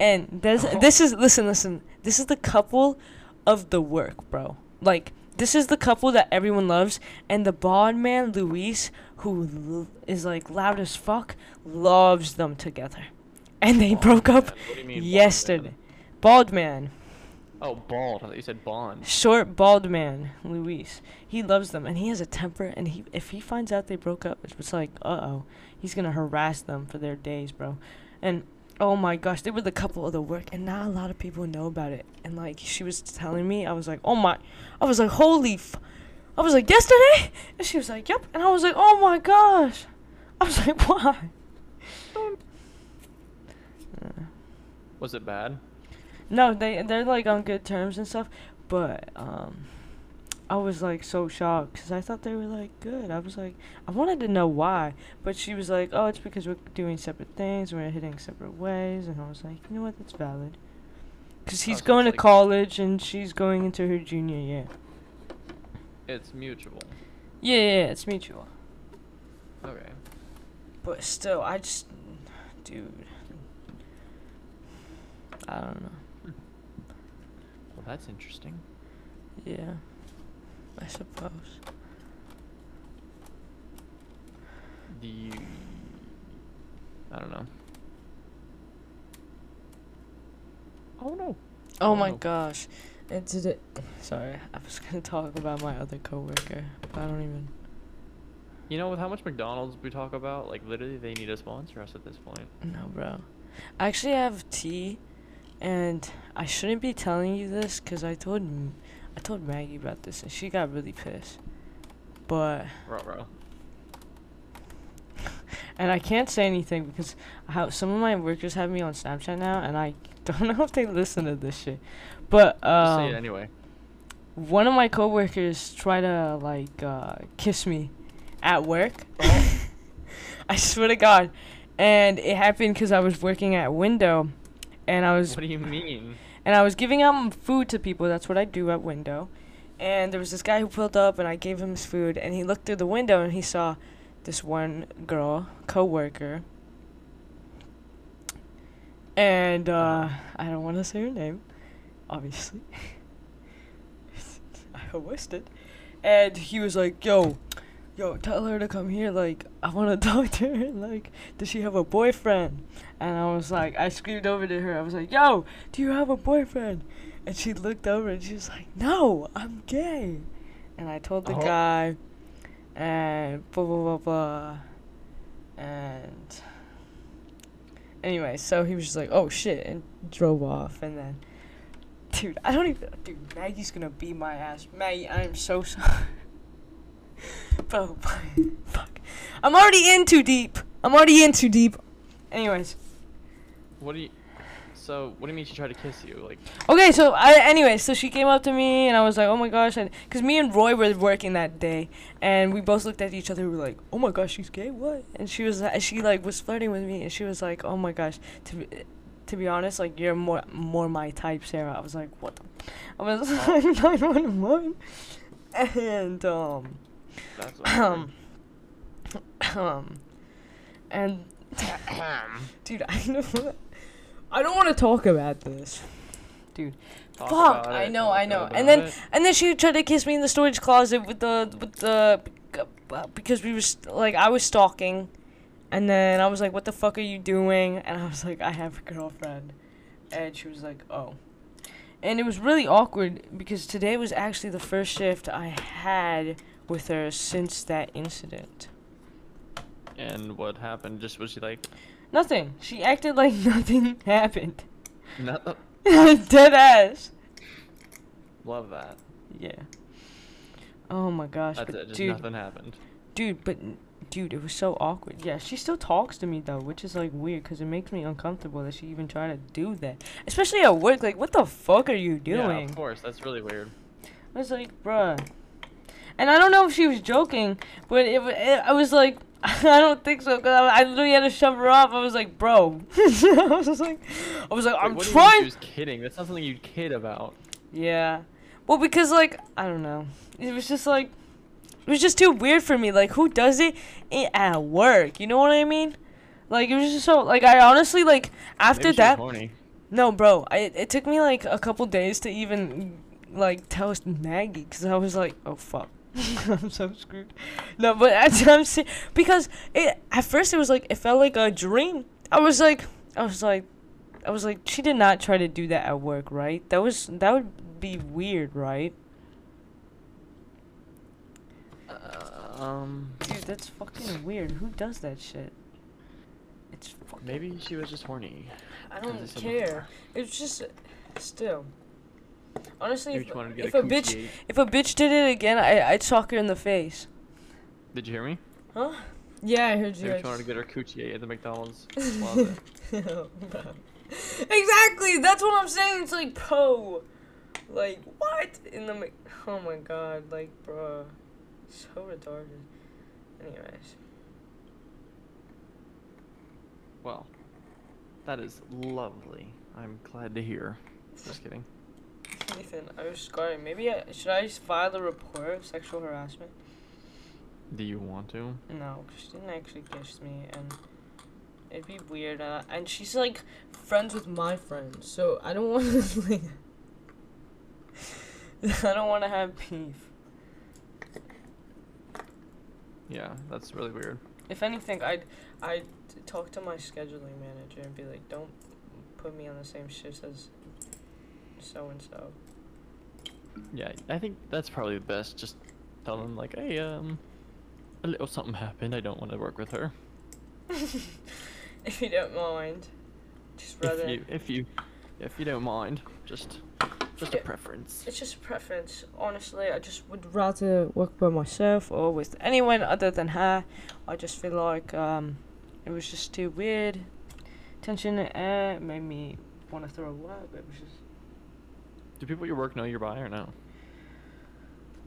And this this is listen listen. This is the couple of the work, bro. Like this is the couple that everyone loves, and the bald man Luis, who l- is like loud as fuck, loves them together, and they Bond broke up man. What do you mean, yesterday. Bald man, Oh, bald. I thought you said bond. short bald man Luis. He loves them, and he has a temper. And he if he finds out they broke up, it's it's like, uh oh, he's gonna harass them for their days, bro. And oh my gosh, they were the couple of the work, and not a lot of people know about it. And like she was telling me, I was like, oh my, I was like, holy, f-. I was like, yesterday, and she was like, yep, and I was like, oh my gosh, I was like, why? Was it bad? No, they they're like on good terms and stuff, but um, I was like so shocked because I thought they were like good. I was like, I wanted to know why, but she was like, oh, it's because we're doing separate things, we're hitting separate ways, and I was like, you know what, that's valid. Cause he's going to like- college and she's going into her junior year. It's mutual. Yeah, yeah, yeah, it's mutual. Okay. But still, I just, dude, I don't know. Well, that's interesting. Yeah, I suppose. Do you... I don't know. Oh no. Oh Oh, my no. gosh. It did it. Sorry, I was gonna talk about my other coworker, but I don't even. You know, with how much McDonald's we talk about, like literally they need to sponsor us at this point. No, bro. I actually have tea, and I shouldn't be telling you this because I told I told Maggie about this and she got really pissed. But Ruh-roh. and I can't say anything because how some of my workers have me on Snapchat now and I don't know if they listen to this shit. But Just say it um, anyway. one of my coworkers tried to like uh, kiss me at work. I swear to God, and it happened because I was working at Window, and I was What do you mean? And I was giving out food to people. That's what I do at Window. And there was this guy who pulled up, and I gave him his food, and he looked through the window and he saw this one girl, coworker. And uh, I don't want to say her name, obviously. I wished it. And he was like, "Yo, yo, tell her to come here. Like, I want to talk to her. Like, does she have a boyfriend?" And I was like, I screamed over to her. I was like, "Yo, do you have a boyfriend?" And she looked over and she was like, "No, I'm gay." And I told the Oh. guy, and blah blah blah blah, and anyway, so he was just like, "Oh shit," and drove off. And then, dude, I don't even, dude, Maggie's gonna beat my ass. Maggie, I am so sorry. Bro, fuck. I'm already in too deep. I'm already in too deep. Anyways. What do you? So what do you mean she tried to kiss you? Like Okay, so I anyway, so she came up to me and I was like, "Oh my gosh," and because me and Roy were working that day, and we both looked at each other. We were like, "Oh my gosh, she's gay? What?" And she was, she like was flirting with me, and she was like, "Oh my gosh." To be, to be honest, like you're more more my type, Sarah. I was like, "What?" The? I was like, nine one one, and um, um, um, and dude, I know. I don't want to talk about this. Talk Fuck, I know, I know. And then it. and then she tried to kiss me in the storage closet with the with the because we was like I was stalking, and then I was like, "What the fuck are you doing?" And I was like, "I have a girlfriend," and she was like, "Oh." And it was really awkward because today was actually the first shift I had with her since that incident. And what happened? Just was she like? Nothing. She acted like nothing happened. Not Dead ass. love that. Yeah. Oh my gosh. That's but it. Just dude, nothing happened. dude, but dude, it was so awkward. Yeah, she still talks to me though, which is like weird because it makes me uncomfortable that she even tried to do that, especially at work. Like, what the fuck are you doing? Yeah, of course. That's really weird. I was like, bruh. And I don't know if she was joking, but it, it I was like, I don't think so, cause I, I literally had to shove her off. I was like, bro. I was just like, I was like, Wait, I'm trying. She was kidding. That's not something you'd kid about. Yeah. Well, because like I don't know, it was just like it was just too weird for me. Like, who does it at work? You know what I mean? Like, it was just so like I honestly like after that. No, bro. I it took me like a couple days to even like tell Maggie because I was like, oh fuck. I'm so screwed. No, but at I'm se- because it at first it was like it felt like a dream. I was like, I was like, I was like, she did not try to do that at work, right? That was that would be weird, right? Uh, um, Dude, that's fucking weird. Who does that shit? It's fucking. maybe she was just horny. I don't care. It's just still. Honestly, if, she wanted to get if a a bitch coochie. if a bitch did it again, I I'd sock her in the face. Did you hear me? Huh? Yeah, I heard you. Maybe she wanted to get her coochie at the McDonald's exactly. That's what I'm saying. It's like, bro, like what in the? Mc- Oh my god, like, bro, so retarded. Anyways, well, that is lovely. I'm glad to hear. Just kidding. Nathan, I was scarring. Maybe I should I just file a report of sexual harassment? Do you want to? No, 'cause she didn't actually kiss me, and it'd be weird. Uh, and she's like friends with my friends, so I don't want to like. I don't want to have beef. Yeah, that's really weird. If anything, I'd I'd talk to my scheduling manager and be like, don't put me on the same shifts as so and so. Yeah, I think that's probably the best. Just tell them like, hey, um, a little something happened. I don't want to work with her. if you don't mind, just rather. If you, if you, if you don't mind, just Just a preference. It's just a preference. Honestly, I just would rather work by myself or with anyone other than her. I just feel like um, it was just too weird. Tension in the air made me want to throw up. It was just. Do people at your work know you're bi or no?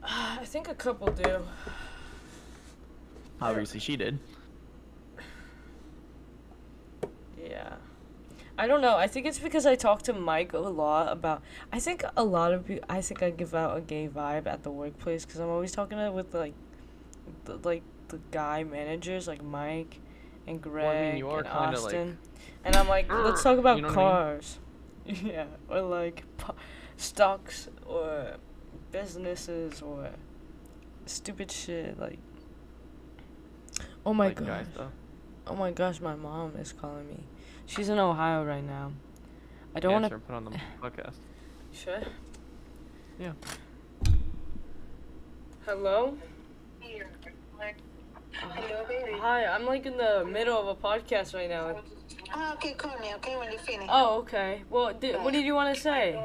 Uh, I think a couple do. Obviously, she did. Yeah. I don't know. I think it's because I talk to Mike a lot about. I think a lot of people. I think I give out a gay vibe at the workplace because I'm always talking to, with like, the, like the guy managers like Mike, and Greg Well, I mean, and kinda, like- Austin, and I'm like, let's talk about You know what I mean? cars. yeah, or like stocks or businesses or stupid shit like. Oh my like god. guy stuff. Oh my gosh, my mom is calling me. She's in Ohio right now. I don't want to. and put on the podcast. Sure. Yeah. Hello. Hello, baby. Hi, I'm like in the middle of a podcast right now. Ah, okay, call me, okay, when you finish. Oh, okay. Well, di- what did you want to say?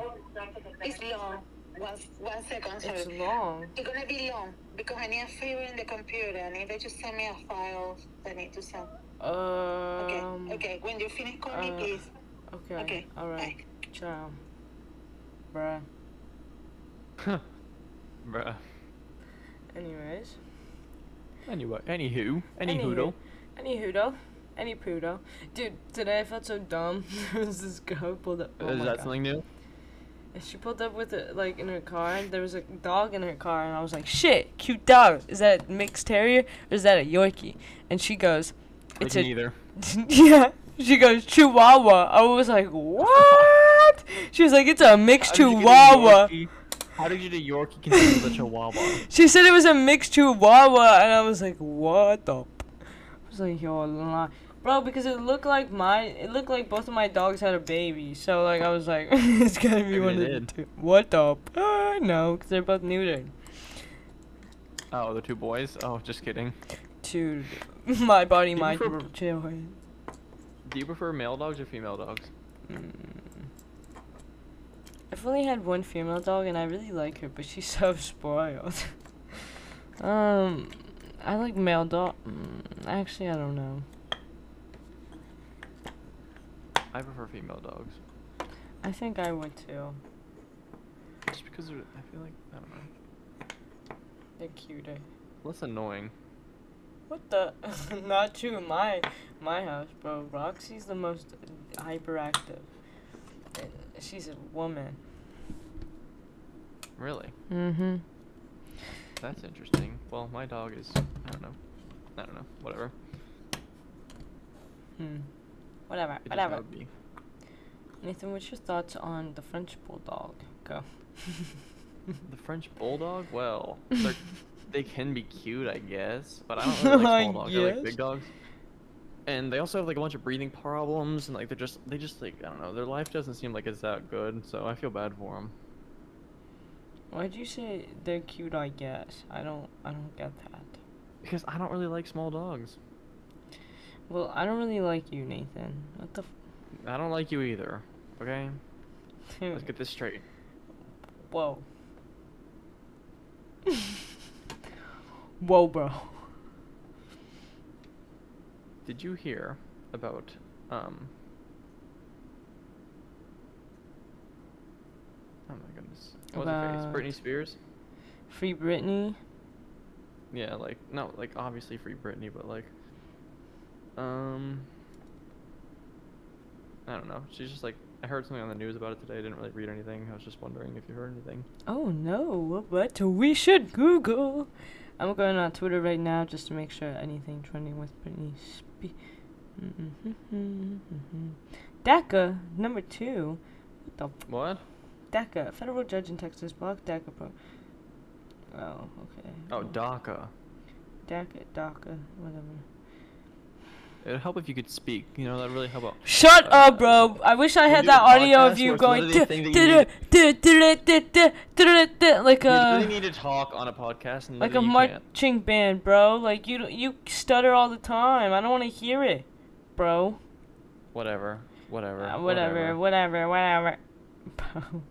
It's long. One, one second, sorry. It's long. It's gonna be long because I need a favor in the computer. I need you to send me a file I need to send. Okay, Um. okay. okay. When you finish, call me, uh, please. Okay. Okay. All right. Bye. Ciao. Bruh. Bruh. Anyways. Anyway, anywho, any Anywho. hoodle. Any hoodo. Any poodo. Dude, today I felt so dumb. there was this girl pulled up. Oh Is that God. something new? She pulled up with it like in her car and there was a dog in her car and I was like, Shit, cute dog. Is that a mixed terrier or is that a Yorkie? And she goes, It's like a neither. Yeah. She goes, Chihuahua. I was like, What? She was like, It's a mixed How did you get a Chihuahua. How did you do a Yorkie confused with a Chihuahua? She said it was a mixed Chihuahua and I was like, What the p-" I was like, Yo. Bro, because it looked like my, it looked like both of my dogs had a baby. So like I was like, it's gotta be Maybe one of the two. What the? Uh, no, because they're both neutered. Oh, the two boys? Oh, just kidding. Dude, my body, you my prefer-. Do you prefer male dogs or female dogs? Mm. I've only had one female dog and I really like her, but she's so spoiled. um, I like male dog. Mm, actually, I don't know. I prefer female dogs. I think I would too. Just because they're, I feel like, I don't know. They're cuter. Less annoying. What the? Not true. in My my house, bro. Roxy's the most hyperactive. She's a woman. Really? Mm-hmm. That's interesting. Well, my dog is, I don't know. I don't know. Whatever. Hmm. Whatever. It Whatever. be. Nathan, what's your thoughts on the French bulldog? Go. The French bulldog? Well, they're, can be cute, I guess, but I don't really like small dogs. I like big dogs. And they also have like a bunch of breathing problems, and like they're just they just like I don't know. Their life doesn't seem like it's that good, so I feel bad for them. Why'd you say they're cute? I guess I don't. I don't get that. Because I don't really like small dogs. Well, I don't really like you, Nathan. What the? F- I don't like you either. Okay, let's get this straight. Whoa. Whoa, bro. Did you hear about um? Oh my goodness. What was her face? Britney Spears? Free Britney. Yeah, like not like obviously free Britney, but like um I don't know. She's just like I heard something on the news about it today. I didn't really read anything. I was just wondering if you heard anything. Oh no, what we should Google. I'm going on Twitter right now just to make sure anything trending with Britney Spears. mm-hmm mm-hmm that DACA number two. What the What? DACA? Federal judge in Texas blocked DACA pro. Oh, okay. Oh, DACA. DACA, DACA, whatever. It'd help if you could speak. You know, that'd really help out. Shut Uh, up, bro. I wish I had that audio of you going a like You a really need to talk on a podcast and like a you can't. marching band, bro. Like you you stutter all the time. I don't want to hear it, bro. Whatever. Whatever. Uh, whatever, whatever, whatever. Bro.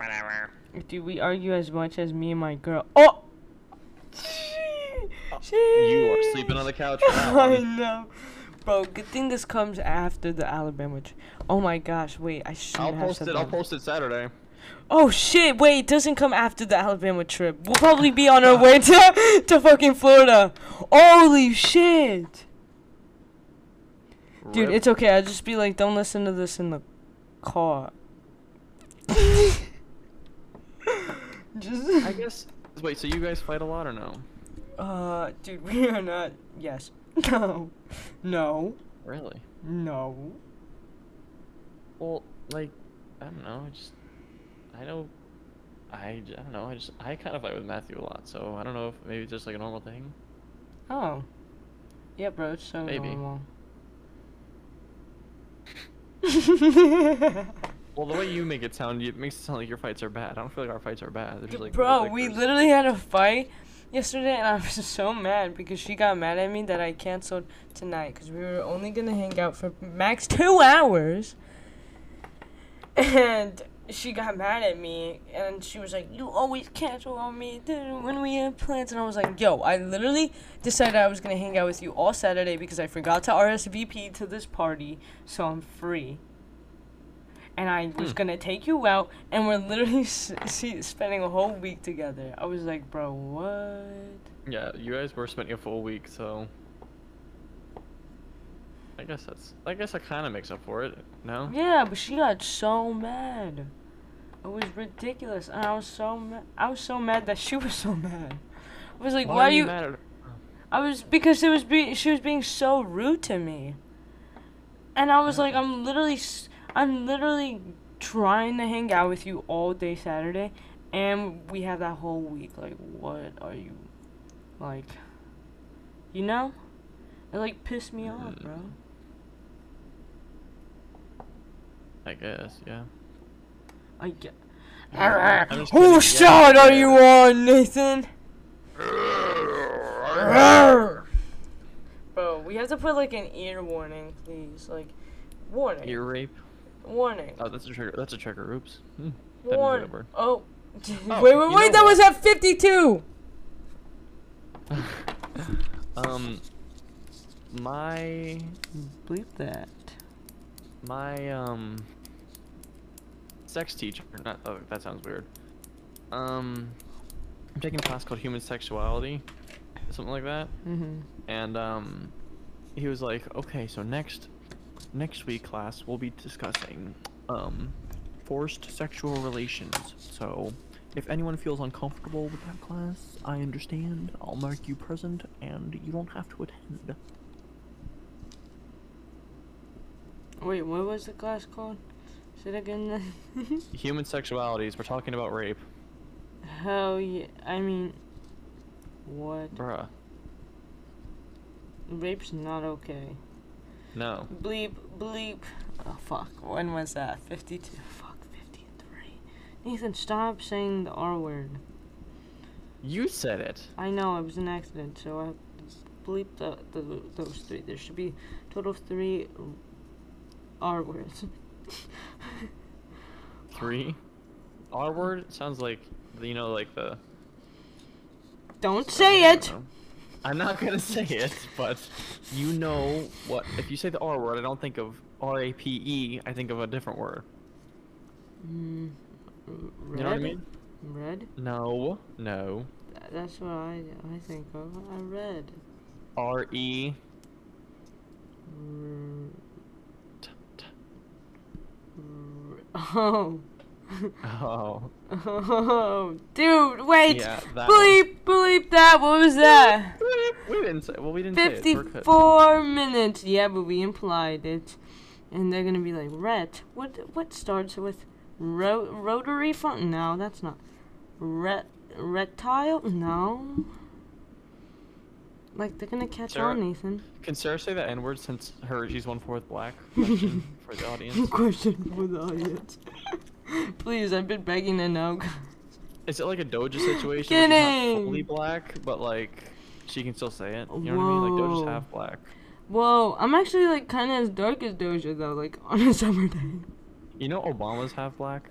Whatever. Dude, we argue as much as me and my girl. Oh! oh you are sleeping on the couch. I know. Bro, good thing this comes after the Alabama. Tr- oh my gosh, wait, I should I'll have post said it. I'll post it Saturday. Oh shit, wait, it doesn't come after the Alabama trip. We'll probably be on our way to, to fucking Florida. Holy shit. Dude, it's okay. I'll just be like, don't listen to this in the car. just, I guess. Wait, so you guys fight a lot or no? uh, dude, we are not. Yes. No. No. Really? No. Well, like, I don't know. I just, I know, I, I don't know. I just, I kind of fight with Matthew a lot, so I don't know if maybe it's just like a normal thing. Oh. Yeah, bro, it's so Maybe. normal. Well, the way you make it sound, it makes it sound like your fights are bad. I don't feel like our fights are bad. Like. Bro, we literally had a fight yesterday, and I was so mad because she got mad at me that I canceled tonight because we were only gonna hang out for max two hours, and she got mad at me, and she was like, "You always cancel on me when we have plans," and I was like, "Yo, I literally decided I was gonna hang out with you all Saturday because I forgot to RSVP to this party, so I'm free." And I was Hmm. gonna take you out, and we're literally s- see, spending a whole week together. I was like, bro, what? Yeah, you guys were spending a full week, so. I guess that's. I guess that kind of makes up for it. No. Yeah, but she got so mad. It was ridiculous, and I was so mad. I was so mad that she was so mad. I was like, why, are you? mad at? I was because it was be- she was being so rude to me, and I was like, I'm literally, s- I'm literally trying to hang out with you all day Saturday, and we have that whole week. Like, what are you, like, you know? It like pissed me off, mm. bro. I guess, yeah. I get. I'm just kidding, Whose yeah, side are you on, Nathan? Bro, we have to put like an ear warning, please. Like, warning. Ear rape. Warning. Oh, that's a trigger. That's a trigger. Oops. Hmm. That is a Warning. Oh. Oh, wait, wait, wait. That what? was at 52. um, my Bleep that. my um sex teacher. Not oh, that sounds weird. Um, I'm taking a class called Human Sexuality, something like that. Mm-hmm. And um, he was like, okay, so next next week class we'll be discussing um forced sexual relations. So if anyone feels uncomfortable with that class, I understand. I'll mark you present, and you don't have to attend. Wait, what was the class called? Say it again. The Human sexualities. We're talking about rape, Hell yeah. I mean, what? bruh. Rape's not okay. No. Bleep, bleep. Oh, fuck. When was that? 52. Fuck, 53. Nathan, stop saying the R word. You said it. I know, it was an accident, so I have to bleep the, the, those three. There should be total of three R words. Three. R word sounds like you know, like the. Don't say it! know. I'm not gonna say it, but you know what? If you say the R word, I don't think of R A P E. I think of a different word. Mm, red? You know what I mean? Red? No, no. Th- That's what I, I think of. I read. R E. R- t- t- r- oh. Oh, Oh, dude, wait! yeah, that one. bleep, bleep that. What was that? We didn't say. Well, we didn't say it. 54 minutes. Yeah, but we implied it. And they're gonna be like, ret. What what starts with ro- rotary front? No, that's not. Ret reptile? No. Like they're gonna catch Sarah- on, Nathan. Can Sarah say the N word since her she's one fourth black? Question for the audience. Question for the audience. Please, I've been begging to know. Is it like a Doja situation? where She's not fully black, but like she can still say it. You know what I mean? Like Doja's half black. Whoa, I'm actually like kind of as dark as Doja though, like on a summer day. You know Obama's half black.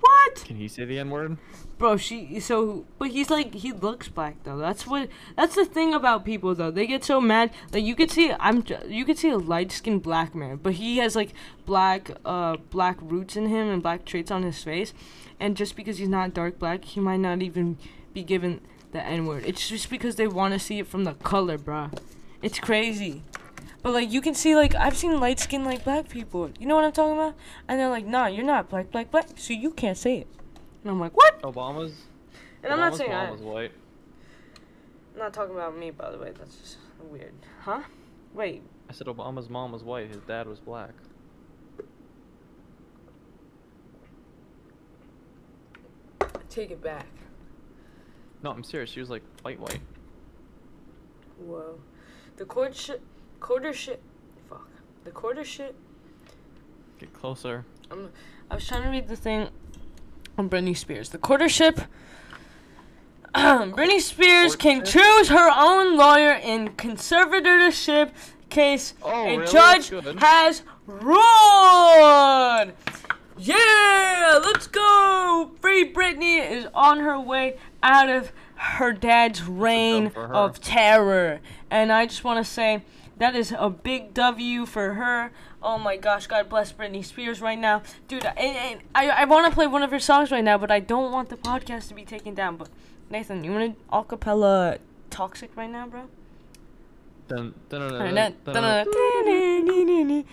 What? Can he say the N word? Bro, she so but he's like he looks black though. That's what that's the thing about people though. They get so mad like you could see I'm you could see a light skinned black man, but he has like black uh black roots in him and black traits on his face, and just because he's not dark black, he might not even be given the N word. It's just because they want to see it from the color, bro. It's crazy. But like you can see like I've seen light skinned like black people. You know what I'm talking about? And they're like, nah, you're not black, black, black. So you can't say it. And I'm like, what? Obama's. And I'm not saying I was white. I'm not talking about me, by the way. That's just weird. Huh? Wait. I said Obama's mom was white. His dad was black. Take it back. No, I'm serious. She was like white, white. Whoa. The court shit. Quarter shit. Fuck. The quarter shit. Get closer. I'm, I was trying to read the thing on Britney Spears. The quarter ship. Britney Spears can choose her own lawyer in conservatorship case Oh, a really? judge has ruled. Yeah, let's go. Free Britney is on her way out of her dad's reign of terror. And I just want to say that is a big W for her. Oh my gosh, God bless Britney Spears right now. Dude, and, and I, I want to play one of her songs right now, but I don't want the podcast to be taken down. But Nathan, you want to acapella Toxic right now, bro? Dun, dun, dun, Alright, dun, that- dun, dun,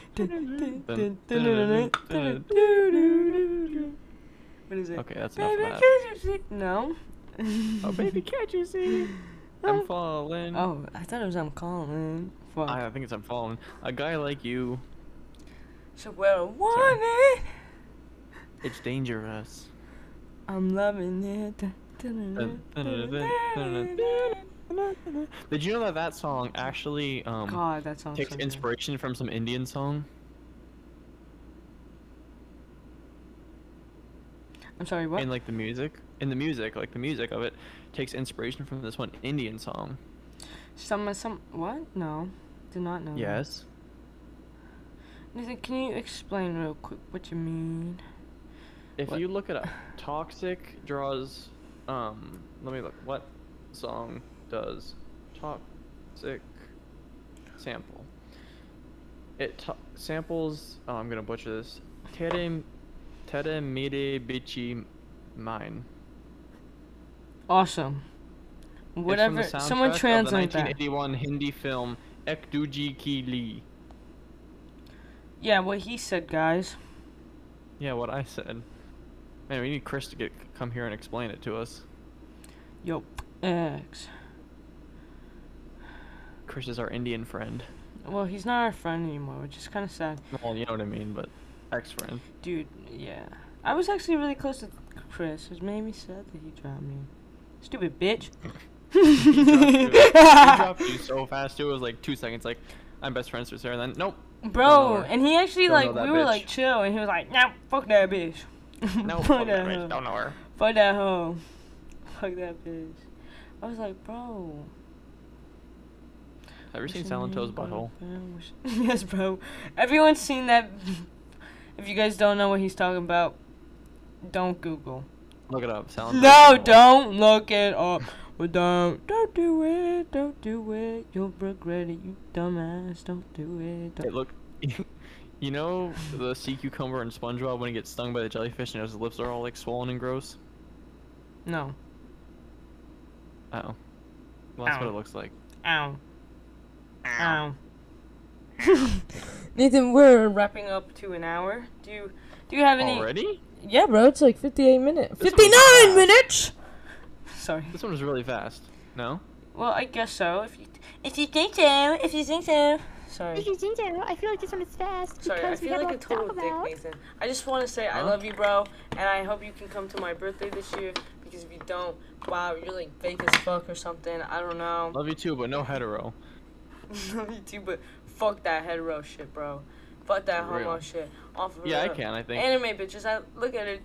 dun, What is it? Okay, that's enough Baby, of that. can't you see? No. Oh, baby, can't you see? I'm falling. Oh, I thought it was I'm calling. Fuck. I, I think it's I'm falling. A guy like you, so well, want it. it's dangerous. I'm loving it. Did you know that that song actually um God, that sounds takes so inspiration from some Indian song? I'm sorry, what? In like the music, in the music, like the music of it, takes inspiration from this one Indian song. Some, some, what? No, did not know. that. Yes. Nathan, can you explain real quick what you mean? If What? you look at Toxic draws, um, let me look. What song does Toxic sample? It to- samples. Oh, I'm gonna butcher this. Tere, tere mere bichi mine. Awesome. It's from Whatever. the Someone soundtrack of translate the that. 1981 Hindi film Ek Duji Ki Li. Yeah, what he said, guys. Yeah, what I said. Man, we need Chris to get come here and explain it to us. Yo, X. Chris is our Indian friend. Well, he's not our friend anymore, which is kind of sad. Well, you know what I mean, but ex-friend. Dude, yeah. I was actually really close to Chris. It made me sad that he dropped me. Stupid bitch. he dropped you, he dropped you so fast too. It was like two seconds. Like I'm best friends with Sarah. And then nope. Bro, and he actually Don't like that we were like chill, and he was like, "No, fuck that bitch. No, fuck fuck that that bitch. hoe. Don't know her. Fuck that hoe. Fuck that bitch." I was like, "Bro." Have you seen wishing Silent Toes butthole? yes, bro. Everyone's seen that. if you guys don't know what he's talking about, don't Google. Look it up. Silent No, don't look it up. Well, don't, don't do it. Don't do it. You'll regret it, you dumbass. Don't do it. Hey, Don't. look. You know the sea cucumber and SpongeBob when he gets stung by the jellyfish and his lips are all like swollen and gross. No. Oh. Well, that's what it looks like. Ow. Ow. Nathan, we're wrapping up to an hour. Do you do you have any? Already? Yeah, bro. It's like fifty-eight minutes. This one's Fifty-nine fast. minutes. Sorry. This one was really fast. No? Well, I guess so. If you if you think so, if you think so. Sorry. If you think so, I feel like this one is fast Sorry, I because we feel have like a lots to total dick, about. Nathan. I just want to say I love you, bro, and I hope you can come to my birthday this year. Because if you don't, wow, you're like fake as fuck or something. I don't know. Love you too, but no hetero. love you too, but fuck that hetero shit, bro. Fuck that For real. homo shit. Off of Yeah, I can, I think. Anime bitches, I look at it.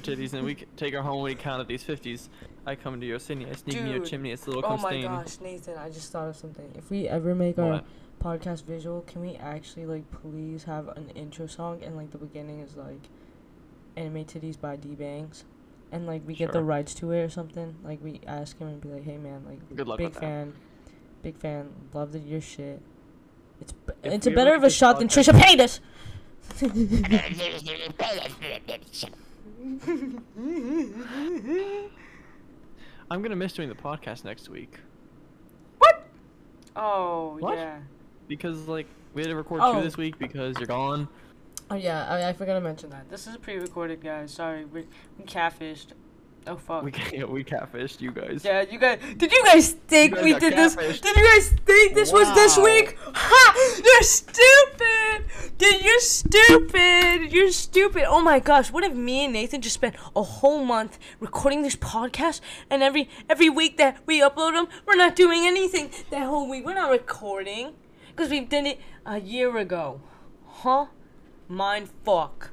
Titties, and we take her home. We count at these 50s. I come into your city. I sneak me your chimney. It's a little Oh come my stain. gosh, Nathan, I just thought of something. If we ever make our What? podcast visual, can we actually like please have an intro song and like the beginning is like Anime Titties by D Bangs, and like we get the Sure. rights to it or something. Like we ask him and be like, hey man, like Good luck big with that. fan, big fan, love the, your shit. It's b- If it's a we better of a get shot than podcast- Trisha Paytas. I'm gonna miss doing the podcast next week What? Oh What? yeah. because like we had to record Oh. two this week because you're gone. Oh yeah, I, I forgot to mention that. This is pre-recorded, guys. Sorry, we, we catfished. Oh fuck. We ca- we catfished you guys. Yeah, you guys. Did you guys think guys we got did this? Did you guys think this was this week? Ha! You're stupid. Dude, you're stupid. You're stupid. Oh my gosh, what if me and Nathan just spent a whole month recording this podcast, and every every week that we upload them, we're not doing anything. That whole week, we're not recording, cause we've done it a year ago. Huh? Mind fuck.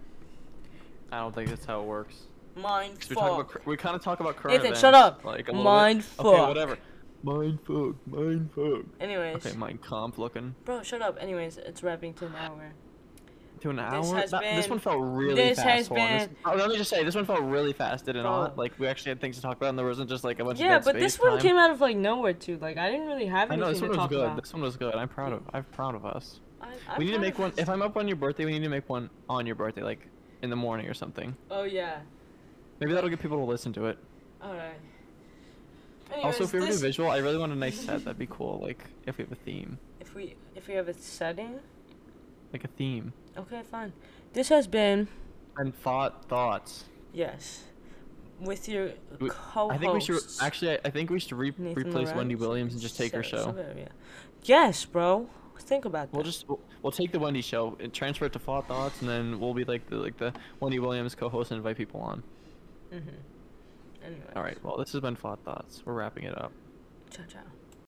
I don't think that's how it works. Mind 'Cause we talk about fuck. we kind of talk about current Nathan, events. shut up. Like a Mind bit. Okay, fuck. whatever. Mind fuck. Mind fuck. Anyways, Okay, mind comp looking bro, shut up. Anyways, it's wrapping to an hour. to an hour. has That- this one felt really this fast. has Hold on, this- been- oh, let me just say, this one felt really fast, did it not? All. Like we actually had things to talk about, and there wasn't just like a bunch Yeah, of dead but this one time. came out of like nowhere too. Like I didn't really have I know this one to was good. about. This one was good. I'm proud of. I'm proud of us. I, we I'm need to make one. If I'm up on your birthday, we need to make one on your birthday, like in the morning or something. Oh yeah. Maybe that'll get people to listen to it. All right. also, if we were this- do visual, I really want a nice set. That'd be cool. Like if we have a theme, if we if we have a setting, like a theme. okay, fine. This has been And thought thoughts. yes, with your co-host. I think we should actually. I- think we should re- Nathan replace Wendy Williams and just take her show. Yeah. Yes, bro. Think about that. We'll just we'll, we'll take the Wendy show and transfer it to Thought Thoughts, and then we'll be like the like the Wendy Williams co-host and invite people on. Mhm. Anyway. All right. Well, this has been Thought Thoughts. We're wrapping it up. Ciao ciao.